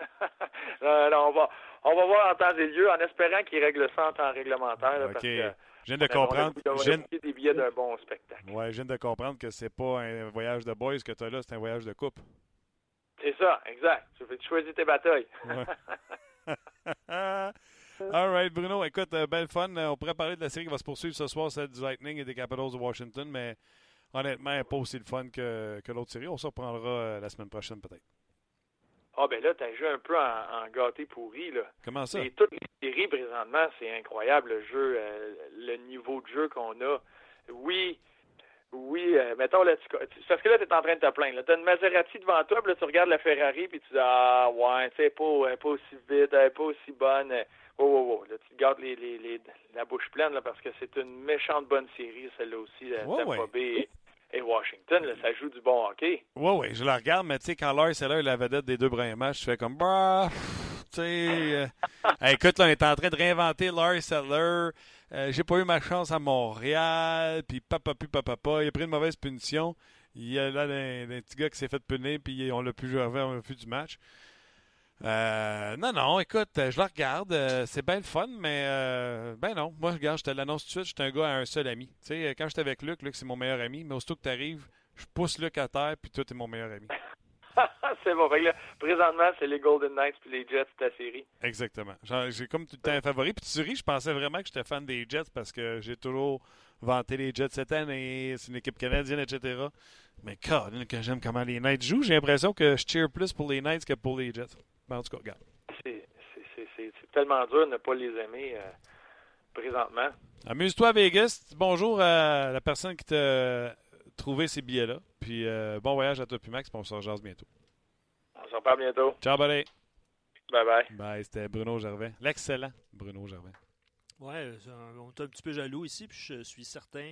(laughs) non, non, on va, on va voir en temps et lieu, en espérant qu'ils règlent ça en temps réglementaire. OK. parce que, je viens de comprendre. Je viens- des billets d'un bon spectacle. Ouais, je viens de comprendre que c'est pas un voyage de boys que tu as là, c'est un voyage de couple. C'est ça, exact. Tu fais- tu choisis tes batailles. Ouais. (laughs) (laughs) All right, Bruno. Écoute, euh, belle fun. Euh, On pourrait parler de la série qui va se poursuivre ce soir, celle du Lightning et des Capitals de Washington, mais honnêtement, pas aussi le fun que, que l'autre série. On se reprendra euh, la semaine prochaine, peut-être. Ah ben là, t'as joué un peu en, en gâté pourri, là. Comment ça? Et toutes les séries présentement, c'est incroyable le jeu, euh, le niveau de jeu qu'on a. Oui, oui, euh, mettons là, tu, parce que là, tu es en train de te plaindre. Tu as une Maserati devant toi, puis là, tu regardes la Ferrari, puis tu dis Ah ouais, tu sais, pas, elle est pas aussi vite, elle est pas aussi bonne. Oh, oh, oh. Là, tu te gardes les, les, les- la bouche pleine là, parce que c'est une méchante bonne série, celle-là aussi, euh, Ouais, ouais. Et, Washington. Là, ça joue du bon hockey. Oui, oui, je la regarde, mais tu sais, quand Lars est la vedette des deux premiers matchs, je fais comme, bah, tu sais. euh, écoute, là, on est en train de réinventer Lars Eller. Euh, J'ai pas eu ma chance à Montréal, puis papa, puis papa, papa. Il a pris une mauvaise punition. Il y a là un, un petit gars qui s'est fait punir, puis on l'a plus joué, on l'a plus du match. Euh, non, non, écoute, je la regarde. euh, c'est bien le fun, mais euh, ben non. Moi, regarde, je te l'annonce tout de suite, je suis un gars à un seul ami. Tu sais, quand j'étais avec Luc, Luc, c'est mon meilleur ami, mais aussitôt que tu arrives, je pousse Luc à terre, puis toi, t'es mon meilleur ami. (laughs) c'est bon. Là, présentement, c'est les Golden Knights puis les Jets de ta série. Exactement. J'ai comme tout le temps un favori. Puis tu ris, je pensais vraiment que j'étais fan des Jets parce que j'ai toujours vanté les Jets cette année. C'est une équipe canadienne, etc. Mais que j'aime comment les Knights jouent, j'ai l'impression que je cheer plus pour les Knights que pour les Jets. Ben, en tout cas, regarde. C'est- c'est- c'est- C'est c'est tellement dur de ne pas les aimer euh, présentement. Amuse-toi à Vegas. Bonjour à la personne qui t'a trouvé ces billets-là. Puis euh, bon voyage à toi puis Max, puis on se rejase bientôt. On se reparle bientôt. Ciao, buddy. Bye bye. Bye, c'était Bruno Gervais. L'excellent Bruno Gervais. Ouais, on est un petit peu jaloux ici, puis je suis certain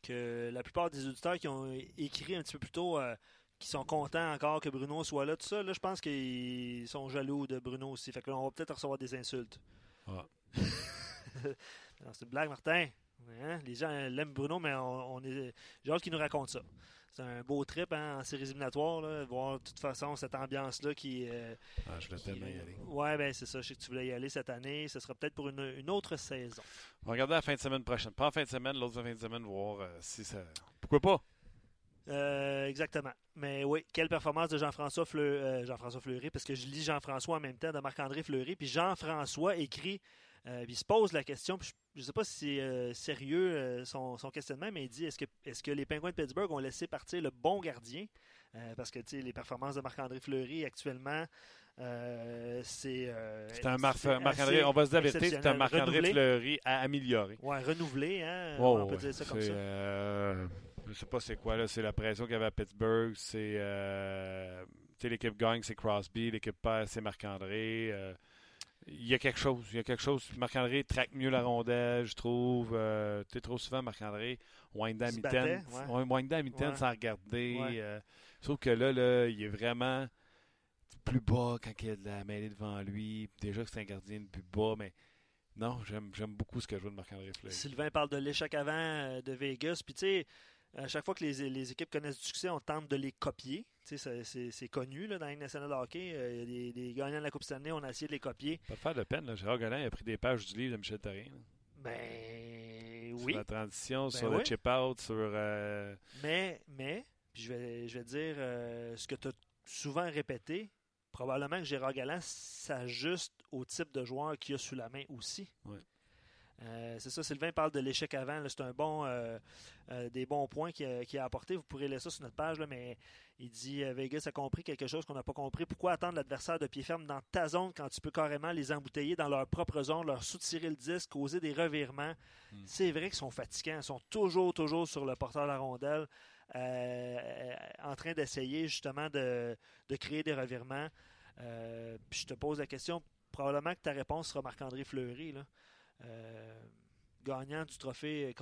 que la plupart des auditeurs qui ont écrit un petit peu plus tôt, euh, qui sont contents encore que Bruno soit là, tout ça, là, je pense qu'ils sont jaloux de Bruno aussi. Fait que là, on va peut-être recevoir des insultes. Ah. (laughs) C'est une blague, Martin. Hein? Les gens l'aiment Bruno, mais on, on est. J'ai hâte qu'il nous raconte ça. C'est un beau trip hein, en séries éliminatoires, là, voir de toute façon cette ambiance-là qui. euh, Ah, je voulais qui- tellement y aller. Ouais, ben c'est ça. Je sais que tu voulais y aller cette année. Ce sera peut-être pour une, une autre saison. On va regarder la fin de semaine prochaine. Pas en fin de semaine, l'autre fin de semaine, voir euh, si ça. Pourquoi pas? Euh, exactement. Mais oui, quelle performance de Jean-François Fleury, euh, Jean-François Fleury, parce que je lis Jean-François en même temps de Marc-André Fleury, puis Jean-François écrit, euh, puis il se pose la question, puis je ne sais pas si c'est sérieux son, son questionnement, mais il dit est-ce que, est que les Penguins de Pittsburgh ont laissé partir le bon gardien? Parce que les performances de Marc-André Fleury actuellement, euh, c'est. euh, C'est un Marc-André, on va se dire la vérité, c'est un. Marc-André. Fleury à améliorer. Ouais, renouvelé, hein, Ouais, on peut dire ça comme ça. euh, je sais pas c'est quoi, là. C'est la pression qu'il y avait à Pittsburgh. C'est. Euh, tu sais, l'équipe gagne, c'est Crosby. L'équipe perd, c'est Marc-André. Euh, il y a quelque chose. Il y a quelque chose. Marc-André traque mieux la rondelle, je trouve. Euh, tu sais, trop souvent, Marc-André, wind down mitaine. wind down mitaine sans regarder. Ouais. euh, sauf que là, là, il est vraiment plus bas quand il y a de la mêlée devant lui. Déjà que c'est un gardien de plus bas, mais non, j'aime beaucoup ce que joue de Marc-André Fleury. Sylvain parle de l'échec avant euh, de Vegas. Puis, tu sais, à chaque fois que les, les équipes connaissent du succès, on tente de les copier. C'est- connu là, dans la nationale de hockey. Euh, Il y a des, des gagnants de la Coupe Stanley, on a essayé de les copier. Pas de faire de peine, là. Gérard Gollin a pris des pages du livre de Michel Therrien. Ben Sur oui. la transition, Ben sur oui. le chip-out, sur... euh, Mais, mais, puis je vais, je vais dire euh, ce que tu as souvent répété. Probablement que Gérard Galland s'ajuste au type de joueur qu'il a sous la main aussi. Ouais. Euh, c'est ça, Sylvain parle de l'échec avant. C'est un bon, euh, euh, des bons points qu'il a, a apporté. Vous pourrez laisser ça sur notre page, là, mais il dit Vegas a compris quelque chose qu'on n'a pas compris. Pourquoi attendre l'adversaire de pied ferme dans ta zone quand tu peux carrément les embouteiller dans leur propre zone, leur soutirer le disque, causer des revirements? Hmm. C'est vrai qu'ils sont fatigants. Ils sont toujours, toujours sur le porteur de la rondelle, en train d'essayer justement de, de créer des revirements. Je te pose la question, probablement que ta réponse sera Marc-André Fleury. Là. Euh, gagnant du trophée.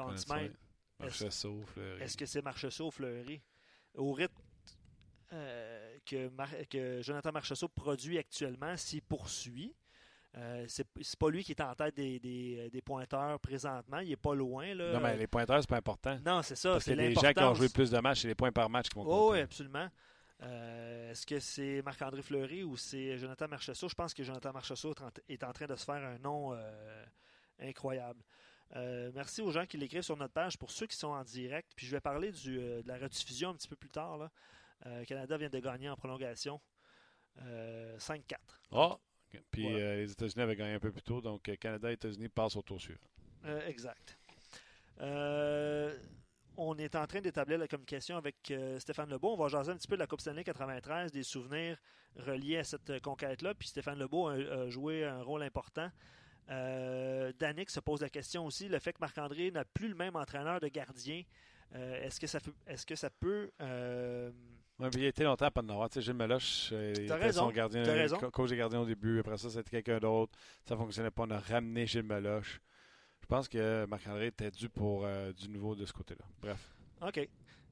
Marchessault, Fleury. Est-ce que c'est Marchessault ou Fleury? Au rythme euh, que, Mar- que Jonathan Marchessault produit actuellement, s'il poursuit, Euh, c'est pas lui qui est en tête des, des, pointeurs présentement. Il est pas loin. Là. Non, mais les pointeurs, c'est pas important. Non, c'est ça. C'est les gens qui ont joué plus de matchs, c'est les points par match qui vont oh, Oui, absolument. Euh, est-ce que c'est Marc-André Fleury ou c'est Jonathan Marchessault? Je pense que Jonathan Marchessault est en train de se faire un nom euh, incroyable. merci aux gens qui l'écrivent sur notre page. Pour ceux qui sont en direct, puis je vais parler du, de la rediffusion un petit peu plus tard. Là. Canada vient de gagner en prolongation 5-4. Oh, puis euh, les États-Unis avaient gagné un peu plus tôt, donc euh, Canada et États-Unis passent au tour suivant. Euh, exact. on est en train d'établir la communication avec Stéphane Lebeau. On va jaser un petit peu de la Coupe Stanley 93, des souvenirs reliés à cette conquête-là. Puis Stéphane Lebeau a, joué un rôle important. Euh, Danick se pose la question aussi, le fait que Marc-André n'a plus le même entraîneur de gardien, est-ce que ça peut, est-ce que ça peut oui, il a été longtemps à avoir. Tu sais, Gilles Meloche, euh, il était son gardien, coach des gardiens au début. Après ça, c'était quelqu'un d'autre. Ça ne fonctionnait pas. On a ramené Gilles Meloche. Je pense que Marc-André était dû pour euh, du nouveau de ce côté-là. Bref. OK.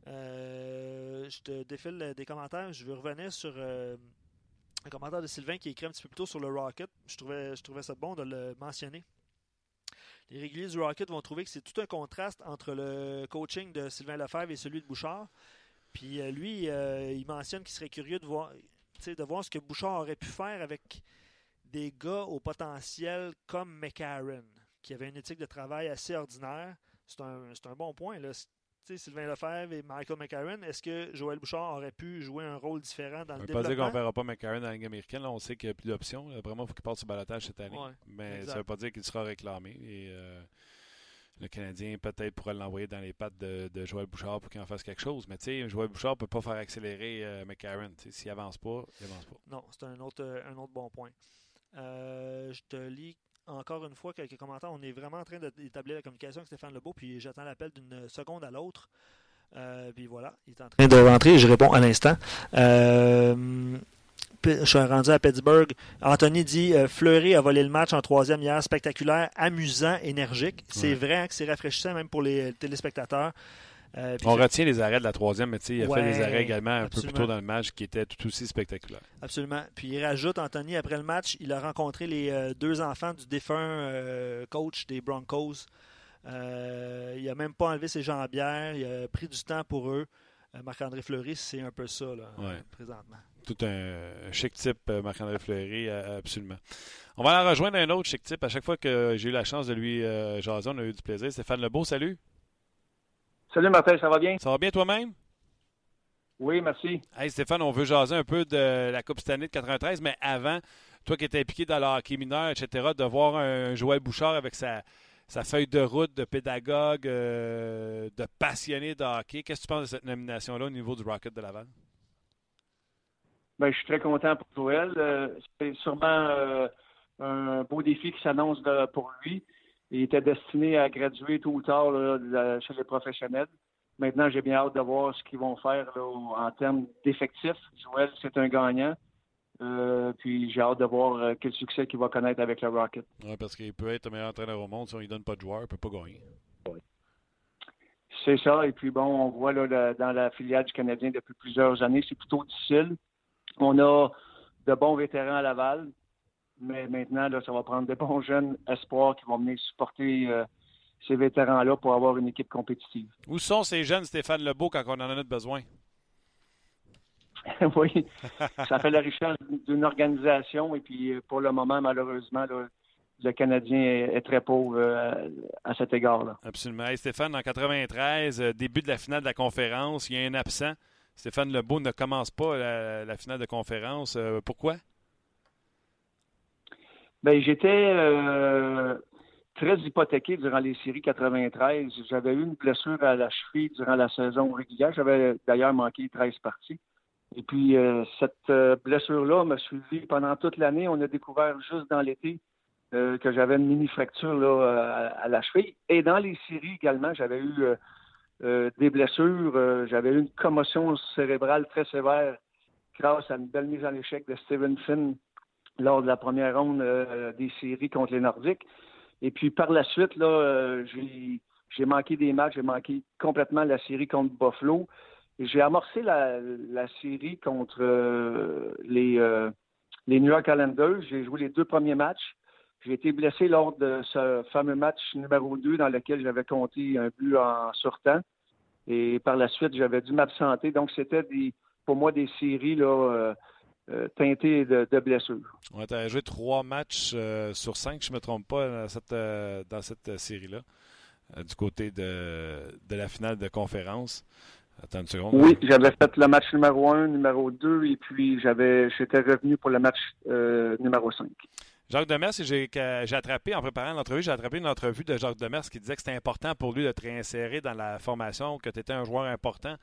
Euh, je te défile des commentaires. Je veux revenir sur un commentaire de Sylvain qui écrit un petit peu plus tôt sur le Rocket. Je trouvais, ça bon de le mentionner. Les réguliers du Rocket vont trouver que c'est tout un contraste entre le coaching de Sylvain Lefebvre et celui de Bouchard. Puis euh, lui, euh, il mentionne qu'il serait curieux de voir, de voir ce que Bouchard aurait pu faire avec des gars au potentiel comme McCarron, qui avait une éthique de travail assez ordinaire. C'est un, un, bon point. Là. Sylvain Lefebvre et Michael McCarron, est-ce que Joël Bouchard aurait pu jouer un rôle différent dans le développement? On ne pas dire qu'on ne verra pas McCarron dans la Ligue américaine. Là, on sait qu'il n'y a plus d'options. Vraiment, il faut qu'il parte sur balatage cette année. Mais ça ne veut pas dire qu'il sera réclamé. Et, euh, le Canadien peut-être pourrait l'envoyer dans les pattes de, Joël Bouchard pour qu'il en fasse quelque chose. Mais tu sais, Joël Bouchard ne peut pas faire accélérer euh, McCarron. S'il avance pas, il avance pas. Non, c'est un autre, un autre bon point. Euh, je te lis encore une fois quelques commentaires. On est vraiment en train d'établir la communication avec Stéphane Lebeau, puis j'attends l'appel d'une seconde à l'autre. Euh, puis voilà, il est en train de rentrer, je réponds à l'instant. Euh, je suis rendu à Pittsburgh. Anthony dit euh, Fleury a volé le match en troisième hier, spectaculaire, amusant, énergique. C'est vrai hein, que c'est rafraîchissant même pour les téléspectateurs. Euh, on retient les arrêts de la troisième, mais il a fait les arrêts également un peu plus tôt dans le match qui étaient tout aussi spectaculaires. Absolument. Puis il rajoute, Anthony, après le match, il a rencontré les euh, deux enfants du défunt coach des Broncos. il n'a même pas enlevé ses jambières. Il a pris du temps pour eux. Marc-André Fleury, c'est un peu ça, là, présentement tout un chic type, euh, Marc-André Fleury, euh, absolument. On va en rejoindre un autre chic type. À chaque fois que j'ai eu la chance de lui euh, jaser, on a eu du plaisir. Stéphane Lebeau, salut. Salut Martin, ça va bien? Ça va bien toi-même? Oui, merci. Hey Stéphane, on veut jaser un peu de la Coupe Stanley de 93, mais avant, toi qui étais impliqué dans le hockey mineur, etc., de voir un Joël Bouchard avec sa, sa feuille de route de pédagogue, de passionné de hockey, qu'est-ce que tu penses de cette nomination-là au niveau du Rocket de Laval? Ben, je suis très content pour Joël. Euh, c'est sûrement euh, un beau défi qui s'annonce pour lui. Il était destiné à graduer tôt ou tard chez les professionnels. Maintenant, j'ai bien hâte de voir ce qu'ils vont faire en termes d'effectifs. Joël, c'est un gagnant. Euh, puis j'ai hâte de voir quel succès qu'il va connaître avec le Rocket. Oui, parce qu'il peut être le meilleur entraîneur au monde. Si on ne lui donne pas de joueur, il ne peut pas gagner. Oui. C'est ça. Et puis bon, on voit là, dans la filiale du Canadien depuis plusieurs années, c'est plutôt difficile. On a de bons vétérans à Laval, mais maintenant, là, ça va prendre des bons jeunes espoirs qui vont venir supporter euh, ces vétérans-là pour avoir une équipe compétitive. Où sont ces jeunes, Stéphane Lebeau, quand on en a besoin? (laughs) oui, ça fait la richesse d'une organisation et puis euh, pour le moment, malheureusement, le Canadien est, très pauvre euh, à cet égard-là. Absolument. Stéphane, en 93, début de la finale de la conférence, il y a un absent. Stéphane Lebeau ne commence pas la, finale de conférence. Euh, pourquoi? Ben, j'étais euh, très hypothéqué durant les séries 93. J'avais eu une blessure à la cheville durant la saison régulière. J'avais d'ailleurs manqué 13 parties. Et puis, euh, cette blessure-là m'a suivi pendant toute l'année. On a découvert juste dans l'été que j'avais une mini-fracture à, à, la cheville. Et dans les séries également, j'avais eu euh, des blessures. Euh, j'avais eu une commotion cérébrale très sévère grâce à une belle mise en échec de Steven Finn lors de la première ronde euh, des séries contre les Nordiques. Et puis par la suite, là, j'ai manqué des matchs, j'ai manqué complètement la série contre Buffalo. J'ai amorcé la, série contre les, les New York Islanders. J'ai joué les deux premiers matchs. J'ai été blessé lors de ce fameux match numéro 2 dans lequel j'avais compté un but en sortant. Et par la suite, j'avais dû m'absenter. Donc, c'était pour moi des séries là, euh, euh, teintées de, blessures. Tu as joué trois matchs euh, sur cinq, je ne me trompe pas, dans cette, dans cette série-là, du côté de, de, la finale de conférence. Attends une seconde. Oui, j'avais fait le match numéro un, numéro deux, et puis j'avais j'étais revenu pour le match numéro 5. Jacques Demers, j'ai attrapé, en préparant l'entrevue, j'ai attrapé une entrevue de Jacques Demers qui disait que c'était important pour lui de te réinsérer dans la formation, que tu étais un joueur important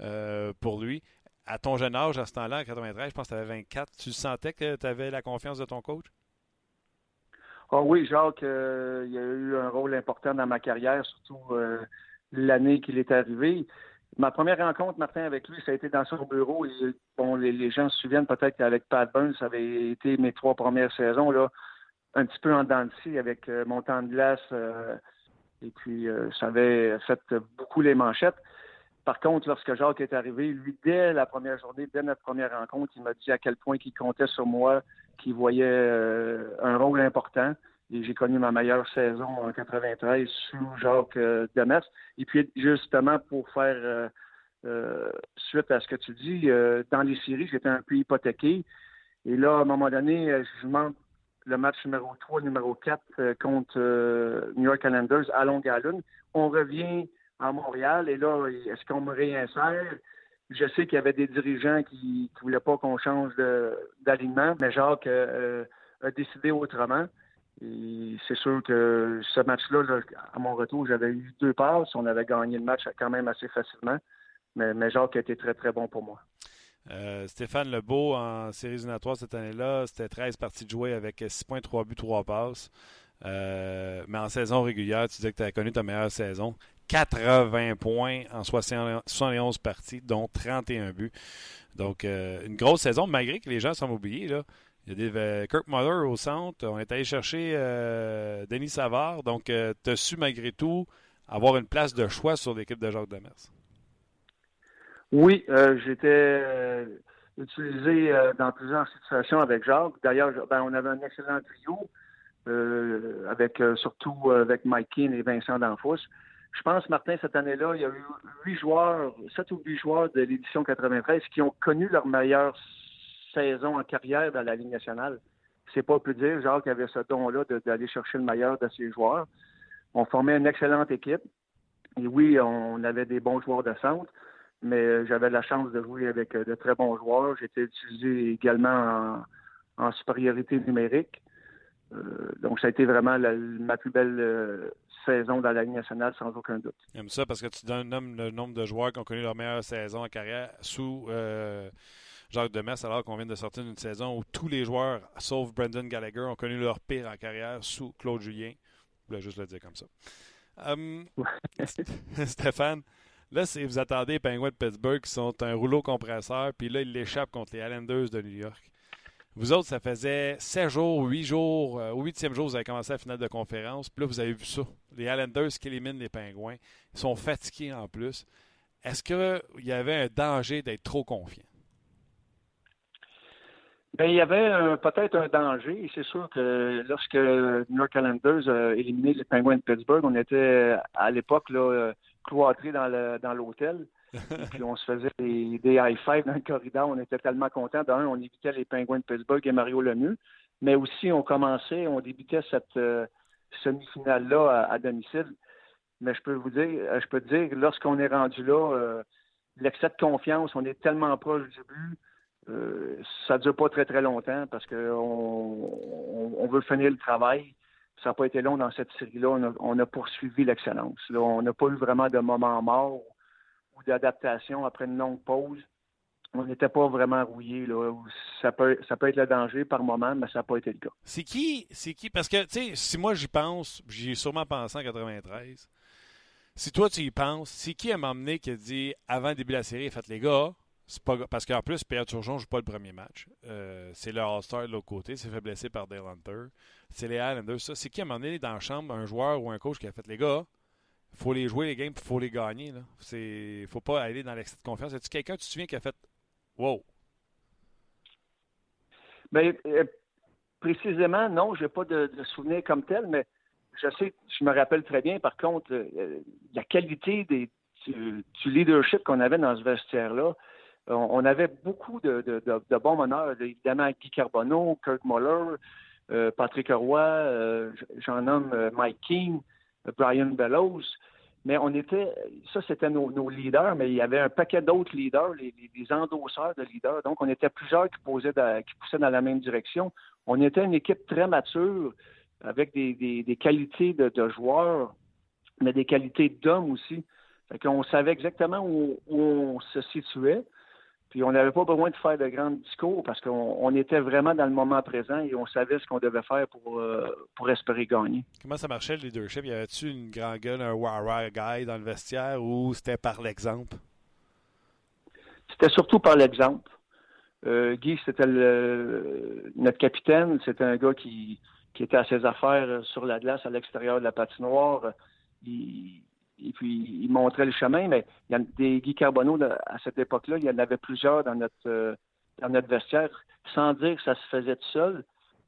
euh, pour lui. À ton jeune âge, à ce temps-là, en 93, je pense que tu avais 24, tu sentais que tu avais la confiance de ton coach? Oh oui, Jacques, euh, il a eu un rôle important dans ma carrière, surtout euh, l'année qu'il est arrivé. Ma première rencontre, Martin, avec lui, ça a été dans son bureau. Les, gens se souviennent peut-être qu'avec Pat Burns, ça avait été mes trois premières saisons, là, un petit peu en dents avec euh, mon temps de glace. Euh, et puis, ça avait fait beaucoup les manchettes. Par contre, lorsque Jacques est arrivé, lui, dès la première journée, dès notre première rencontre, il m'a dit à quel point il comptait sur moi, qu'il voyait un rôle important. Et j'ai connu ma meilleure saison en 93 sous Jacques euh, Demers. Et puis, justement, pour faire euh, euh, suite à ce que tu dis, dans les séries, j'étais un peu hypothéqué. Et là, à un moment donné, je manque le match numéro 3, numéro 4 contre New York Islanders à Long Island. On revient à Montréal et là, est-ce qu'on me réinsère? Je sais qu'il y avait des dirigeants qui ne voulaient pas qu'on change d'alignement, mais Jacques a décidé autrement. Et c'est sûr que ce match-là, à mon retour, j'avais eu deux passes. On avait gagné le match quand même assez facilement. Mais, Jacques a été très, très bon pour moi. Euh, Stéphane Lebeau, en série éliminatoire cette année-là, c'était 13 parties de jouer avec 6,3 buts, 3 passes. Euh, mais en saison régulière, tu disais que tu avais connu ta meilleure saison. 80 points en 71 parties, dont 31 buts. Donc, euh, une grosse saison, malgré que les gens oubliés. Là. Il y a des euh, Kirk Muller au centre. On est allé chercher euh, Denis Savard. Donc, tu as su malgré tout avoir une place de choix sur l'équipe de Jacques Demers? Oui, j'étais utilisé dans plusieurs situations avec Jacques. D'ailleurs, ben, on avait un excellent trio, avec surtout avec Mike Keane et Vincent Danfous. Je pense, Martin, cette année-là, il y a eu huit joueurs, sept ou huit joueurs de l'édition 93 qui ont connu leur meilleure saison en carrière dans la Ligue nationale. C'est pas plus dire, Jacques avait ce don-là d'aller chercher le meilleur de ses joueurs. On formait une excellente équipe. Et oui, on avait des bons joueurs de centre, mais j'avais la chance de jouer avec de très bons joueurs. J'étais utilisé également en, supériorité numérique. Euh, donc, ça a été vraiment ma plus belle euh, saison dans la Ligue nationale, sans aucun doute. J'aime ça parce que tu donnes le nombre de joueurs qui ont connu leur meilleure saison en carrière sous Jacques Demers, alors qu'on vient de sortir d'une saison où tous les joueurs, sauf Brendan Gallagher, ont connu leur pire en carrière sous Claude Julien. Je voulais juste le dire comme ça. Hum, (laughs) Stéphane, là, vous attendez les Penguins de Pittsburgh qui sont un rouleau compresseur, puis là, ils l'échappent contre les Islanders de New York. Vous autres, ça faisait 7 jours, 8 jours, euh, au 8e jour, vous avez commencé la finale de conférence. Puis là, vous avez vu ça. Les Islanders qui éliminent les Pingouins. Ils sont fatigués en plus. Est-ce qu'il y avait un danger d'être trop confiant? Ben, il y avait peut-être un danger. C'est sûr que lorsque New York Islanders a éliminé les Penguins de Pittsburgh, on était à l'époque cloîtrés dans l'hôtel. (laughs) puis on se faisait des, high five dans le corridor. On était tellement contents. D'un, on évitait les Penguins de Pittsburgh et Mario Lemieux. Mais aussi, on commençait, on débutait cette euh, semi-finale-là à, domicile. Mais je peux vous dire, je peux te dire, lorsqu'on est rendu là, euh, l'excès de confiance, on est tellement proche du but. Euh, ça ne dure pas très, très longtemps parce qu'on on, veut finir le travail. Ça n'a pas été long dans cette série-là. On a, poursuivi l'excellence. On n'a pas eu vraiment de moment mort ou d'adaptation après une longue pause. On n'était pas vraiment rouillé. Ça, peut, ça peut être le danger par moment, mais ça n'a pas été le cas. C'est qui, c'est qui? Parce que, tu sais, si moi j'y pense, j'y ai sûrement pensé en 93. Si toi tu y penses, c'est qui à m'emmener qui a dit avant le début de la série, faites les gars, pas, parce qu'en plus, Pierre Turgeon ne joue pas le premier match. Euh, c'est le All-Star de l'autre côté. C'est fait blesser par Dale Hunter. C'est les Islanders. Ça. C'est qui, à un moment donné, dans la chambre, un joueur ou un coach qui a fait les gars, faut les jouer les games, il faut les gagner. Il ne faut pas aller dans l'excès de confiance. Est-ce quelqu'un, tu te souviens, qui a fait Wow? Ben, euh, précisément, non, je n'ai pas de, souvenir comme tel, mais je sais, je me rappelle très bien, par contre, euh, la qualité des, du, leadership qu'on avait dans ce vestiaire-là. On, avait beaucoup de, bons meneurs, évidemment Guy Carbonneau, Kurt Muller, euh, Patrick Roy, j'en nomme Mike King, Brian Bellows. Mais on était, ça c'était nos, leaders, mais il y avait un paquet d'autres leaders, les, endosseurs de leaders. Donc on était plusieurs qui, posaient qui poussaient dans la même direction. On était une équipe très mature, avec des, qualités de, joueurs, mais des qualités d'hommes aussi. Fait qu'on savait exactement où, on se situait. Puis on n'avait pas besoin de faire de grands discours parce qu'on était vraiment dans le moment présent et on savait ce qu'on devait faire pour, euh, pour espérer gagner. Comment ça marchait le leadership? Y avait-tu une grande gueule, un wah guy dans le vestiaire ou c'était par l'exemple? C'était surtout par l'exemple. Euh, Guy, c'était notre capitaine. C'était un gars qui, était à ses affaires sur la glace à l'extérieur de la patinoire. Il, et puis il montrait le chemin, mais il y a des Guy Carbonneau à cette époque-là, il y en avait plusieurs dans notre euh, dans notre vestiaire, sans dire que ça se faisait tout seul.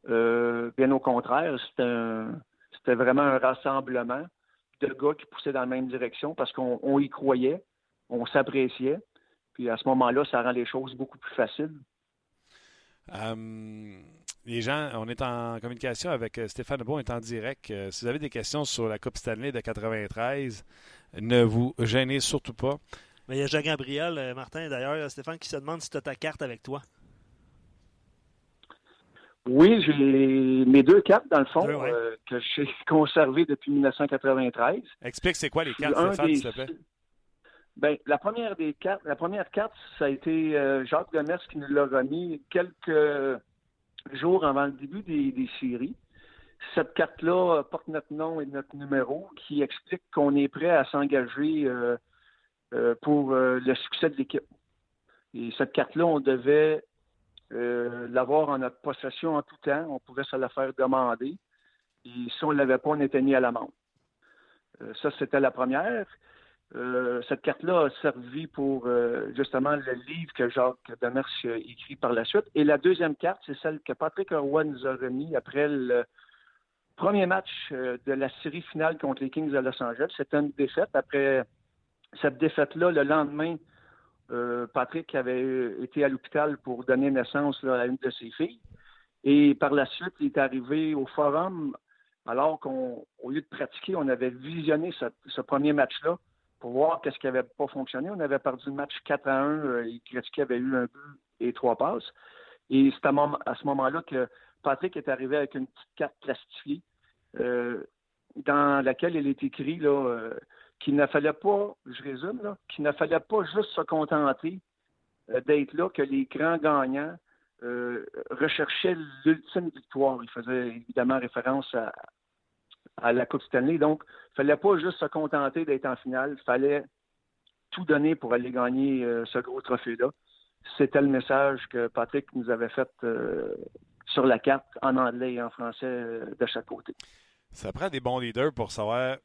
Euh, bien au contraire, c'était vraiment un rassemblement de gars qui poussaient dans la même direction parce qu'on y croyait, on s'appréciait. Puis à ce moment-là, ça rend les choses beaucoup plus faciles. Hum, les gens, on est en communication avec euh, Stéphane Beau, on est en direct. Euh, si vous avez des questions sur la Coupe Stanley de 93, ne vous gênez surtout pas. Mais il y a Jean-Gabriel, euh, Martin, d'ailleurs, Stéphane, qui se demande si tu as ta carte avec toi. Oui, j'ai mes deux cartes, dans le fond, que j'ai (laughs) conservées depuis 1993. Explique c'est quoi les cartes, Stéphane, s'il te plaît. Ben, la première des cartes, la première carte, ça a été Jacques Demers qui nous l'a remis quelques jours avant le début des, séries. Cette carte-là porte notre nom et notre numéro qui explique qu'on est prêt à s'engager euh, euh, pour euh, le succès de l'équipe. Et cette carte-là, on devait l'avoir en notre possession en tout temps. On pouvait se la faire demander. Et si on ne l'avait pas, on était mis à l'amende. ça, c'était la première. Euh, cette carte-là a servi pour euh, justement le livre que Jacques Demers écrit par la suite. Et la deuxième carte, c'est celle que Patrick Roy nous a remis après le premier match euh, de la série finale contre les Kings de Los Angeles. C'était une défaite. Après cette défaite-là, le lendemain, Patrick avait été à l'hôpital pour donner naissance à une de ses filles. Et par la suite, il est arrivé au forum alors qu'au lieu de pratiquer, on avait visionné ce premier match-là pour voir qu'est-ce qui n'avait pas fonctionné. On avait perdu le match 4 à 1 euh, et Gretzky avait eu un but et trois passes. Et c'est à, ce moment-là que Patrick est arrivé avec une petite carte plastifiée euh, dans laquelle il est écrit euh, qu'il ne fallait pas, je résume, qu'il ne fallait pas juste se contenter d'être là, que les grands gagnants recherchaient l'ultime victoire. Il faisait évidemment référence à, à la Coupe Stanley. Donc, il fallait pas juste se contenter d'être en finale. Il fallait tout donner pour aller gagner euh, ce gros trophée-là. C'était le message que Patrick nous avait fait euh, sur la carte en anglais et en français euh, de chaque côté. Ça prend des bons leaders pour savoir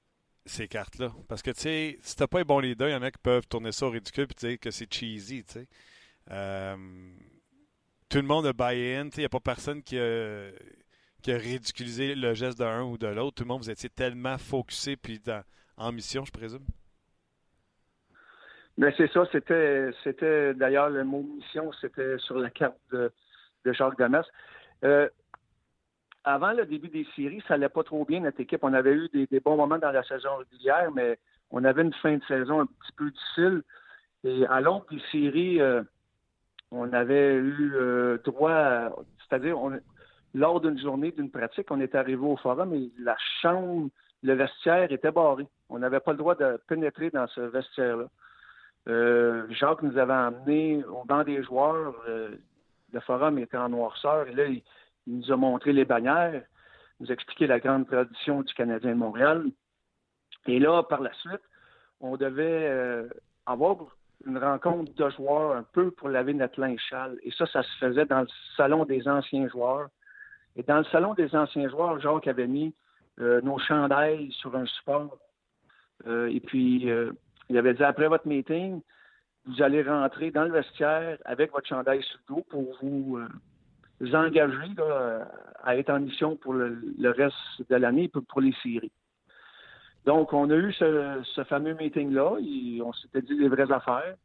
ces cartes-là. Parce que, tu sais, si t'as pas un bon leader, il y en a qui peuvent tourner ça au ridicule et dire que c'est cheesy, tu sais. tout le monde a buy-in, il n'y a pas personne qui a qui a ridiculisé le geste d'un ou de l'autre. Tout le monde, vous étiez tellement focusé puis en mission, je présume. Mais c'est ça, c'était c'était d'ailleurs le mot mission, c'était sur la carte de, de Jacques. Euh, avant le début des séries, ça allait pas trop bien notre équipe. On avait eu des, bons moments dans la saison régulière, mais on avait une fin de saison un petit peu difficile. Et à l'autre des séries, euh, on avait eu euh, droit, c'est-à-dire on, lors d'une journée, d'une pratique, on est arrivé au forum et la chambre, le vestiaire était barré. On n'avait pas le droit de pénétrer dans ce vestiaire-là. Euh, Jacques nous avait emmenés au banc des joueurs. Euh, le forum était en noirceur et là, il, nous a montré les bannières, nous a expliqué la grande tradition du Canadien de Montréal. Et là, par la suite, on devait euh, avoir une rencontre de joueurs un peu pour laver notre linge châle. Et ça, ça se faisait dans le salon des anciens joueurs. Et dans le salon des anciens joueurs, Jacques avait mis euh, nos chandails sur un support. Euh, et puis, euh, il avait dit après votre meeting, vous allez rentrer dans le vestiaire avec votre chandail sur le dos pour vous engagés à être en mission pour le, reste de l'année pour, pour les séries. Donc, on a eu ce, fameux meeting-là. On s'était dit les vraies affaires.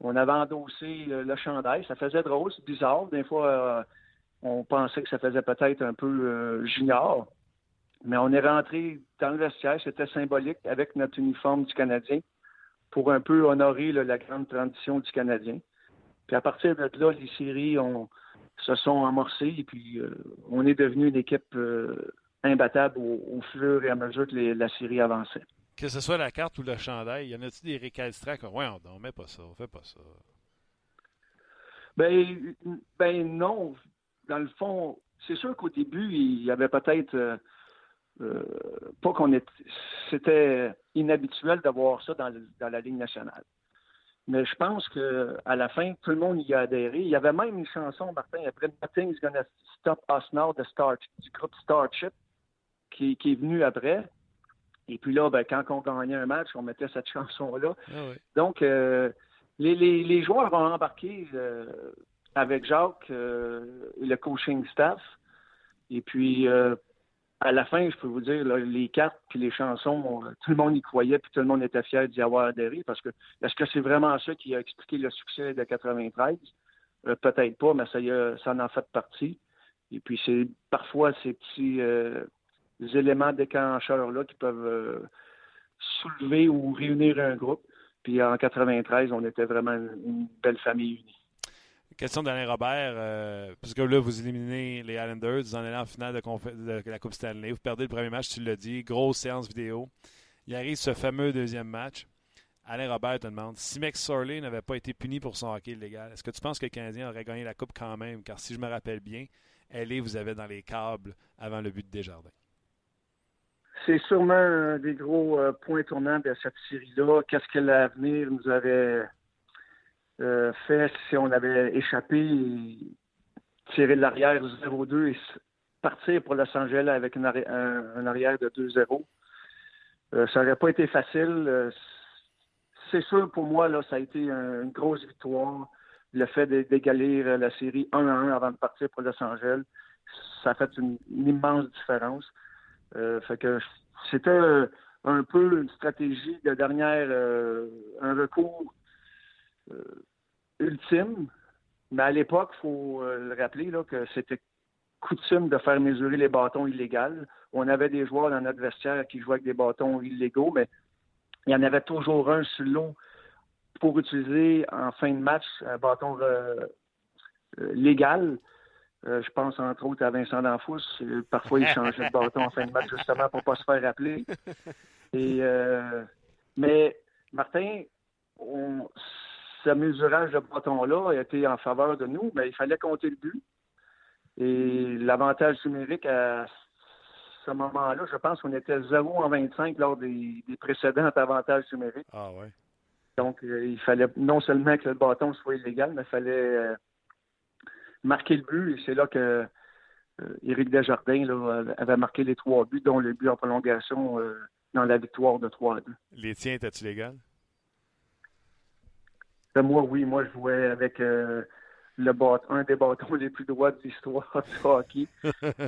On avait endossé le, chandail. Ça faisait drôle, c'est bizarre. Des fois, on pensait que ça faisait peut-être un peu euh, junior. Mais on est rentré dans le vestiaire. C'était symbolique avec notre uniforme du Canadien pour un peu honorer la grande tradition du Canadien. Puis à partir de là, les séries se sont amorcées et puis euh, on est devenu une équipe imbattable au, fur et à mesure que la série avançait. Que ce soit la carte ou le chandail, y en a-t-il des récalcitrants comme Ouais, on ne met pas ça, on fait pas ça? Ben, ben non. Dans le fond, c'est sûr qu'au début, il y avait peut-être euh, euh, pas qu'on était. C'était inhabituel d'avoir ça dans, dans, la Ligue nationale. Mais je pense qu'à la fin, tout le monde y a adhéré. Il y avait même une chanson, Martin, après Nothing's Gonna Stop Us Now de Star, du groupe Starship qui, est venu après. Et puis là, ben, quand on gagnait un match, on mettait cette (laughs) chanson-là. Ah Donc, euh, les, joueurs vont embarquer euh, avec Jacques euh, le coaching staff. Et puis, à la fin, je peux vous dire, les cartes puis les chansons, tout le monde y croyait, puis tout le monde était fier d'y avoir adhéré. Parce que, est-ce que c'est vraiment ça qui a expliqué le succès de 93? Peut-être pas, mais ça, y ça en a fait partie. Et puis, c'est parfois ces petits des éléments déclencheurs-là qui peuvent euh, soulever ou réunir un groupe. Puis en 93, on était vraiment une, belle famille unie. Question d'Alain Robert, euh, puisque là, vous éliminez les Islanders, vous en allez en finale de, la Coupe Stanley, vous perdez le premier match, tu l'as dit, grosse séance vidéo. Il arrive ce fameux deuxième match. Alain Robert te demande si Sorley n'avait pas été puni pour son hockey illégal, est-ce que tu penses que le Canadien aurait gagné la Coupe quand même? Car si je me rappelle bien, elle vous avez dans les câbles avant le but de Desjardins c'est sûrement un des gros euh, points tournants de cette série-là. Qu'est-ce que l'avenir nous avait euh, fait si on avait échappé et tiré de l'arrière 0-2 et partir pour Los Angeles avec un, arrière de 2-0? Euh, ça n'aurait pas été facile. c'est sûr pour moi, là, ça a été une grosse victoire. Le fait d'égaler la série 1-1 avant de partir pour Los Angeles, ça a fait une immense différence. Euh, fait que c'était euh, un peu une stratégie de dernière, euh, un recours ultime. Mais à l'époque, il faut le rappeler là, que c'était coutume de faire mesurer les bâtons illégaux. On avait des joueurs dans notre vestiaire qui jouaient avec des bâtons illégaux, mais il y en avait toujours un sur l'eau pour utiliser en fin de match un bâton légal. Euh, je pense entre autres à Vincent D'Anfous. Parfois, il changeait de bâton en fin de match justement pour ne pas se faire euh, mais Martin, ce mesurage de bâton-là a été en faveur de nous, mais il fallait compter le but. Et l'avantage numérique à ce moment-là, je pense qu'on était 0 en 25 lors des, précédents avantages numériques. Ah ouais. Donc, euh, il fallait non seulement que le bâton soit illégal, mais il fallait marqué le but. Et c'est là que euh, Éric Desjardins avait marqué les trois buts, dont le but en prolongation euh, dans la victoire de 3 2. Les tiens, étaient-tu légal? Ben, moi, oui. Moi, je jouais avec euh, le un des bâtons (laughs) les plus droits de l'histoire du hockey.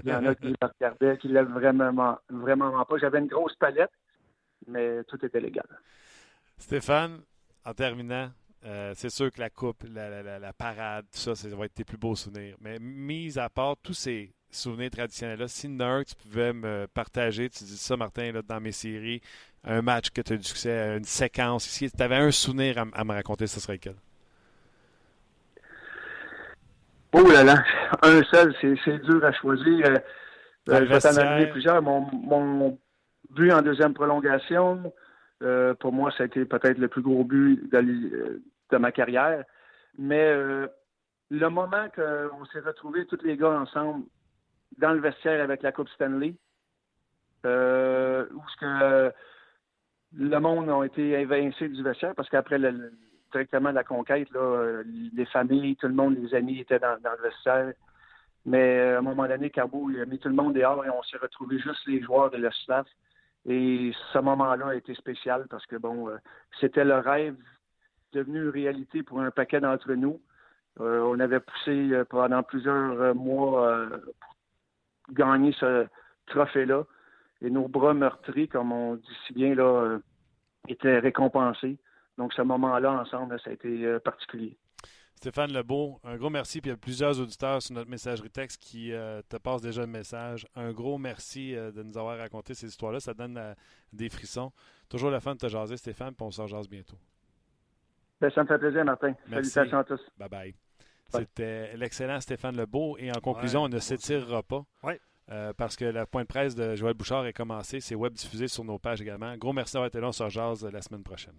Il y en a qui le regardaient, qui ne vraiment, vraiment pas. J'avais une grosse palette, mais tout était légal. Stéphane, en terminant, euh, c'est sûr que la coupe, la, parade, tout ça, ça va être tes plus beaux souvenirs. Mais mis à part tous ces souvenirs traditionnels-là, si un tu pouvais me partager, tu dis ça, Martin, là, dans mes séries, un match que tu as du succès, une séquence, si tu avais un souvenir à, me raconter, ce serait quel? Oh là là, un seul, c'est dur à choisir. Euh, euh, je vais t'en amener plusieurs. Mon, mon but en deuxième prolongation, pour moi, ça a été peut-être le plus gros but de, de ma carrière. Mais euh, le moment qu'on s'est retrouvés tous les gars ensemble dans le vestiaire avec la Coupe Stanley, euh, où ce que le monde a été évincé du vestiaire parce qu'après directement la conquête, là, les familles, tout le monde, les amis étaient dans, le vestiaire. Mais euh, à un moment donné, Cabo a mis tout le monde dehors et on s'est retrouvés juste les joueurs de la staff. Et ce moment-là a été spécial parce que bon, c'était le rêve devenu réalité pour un paquet d'entre nous. on avait poussé pendant plusieurs mois pour gagner ce trophée-là. Et nos bras meurtris, comme on dit si bien, là, étaient récompensés. Donc, ce moment-là, ensemble, ça a été particulier. Stéphane Lebeau, un gros merci. Puis il y a plusieurs auditeurs sur notre messagerie texte qui euh, te passent déjà un message. Un gros merci euh, de nous avoir raconté ces histoires-là. Ça donne euh, des frissons. Toujours la fin de te jaser, Stéphane, puis on se rejase bientôt. Ben, ça me fait plaisir, Martin. Salutations à tous. Bye bye. C'était l'excellent Stéphane Lebeau. Et en conclusion, on ne s'étirera pas. parce que la point de presse de Joël Bouchard est commencé. C'est web diffusé sur nos pages également. Gros merci d'avoir été là. On se rejase la semaine prochaine.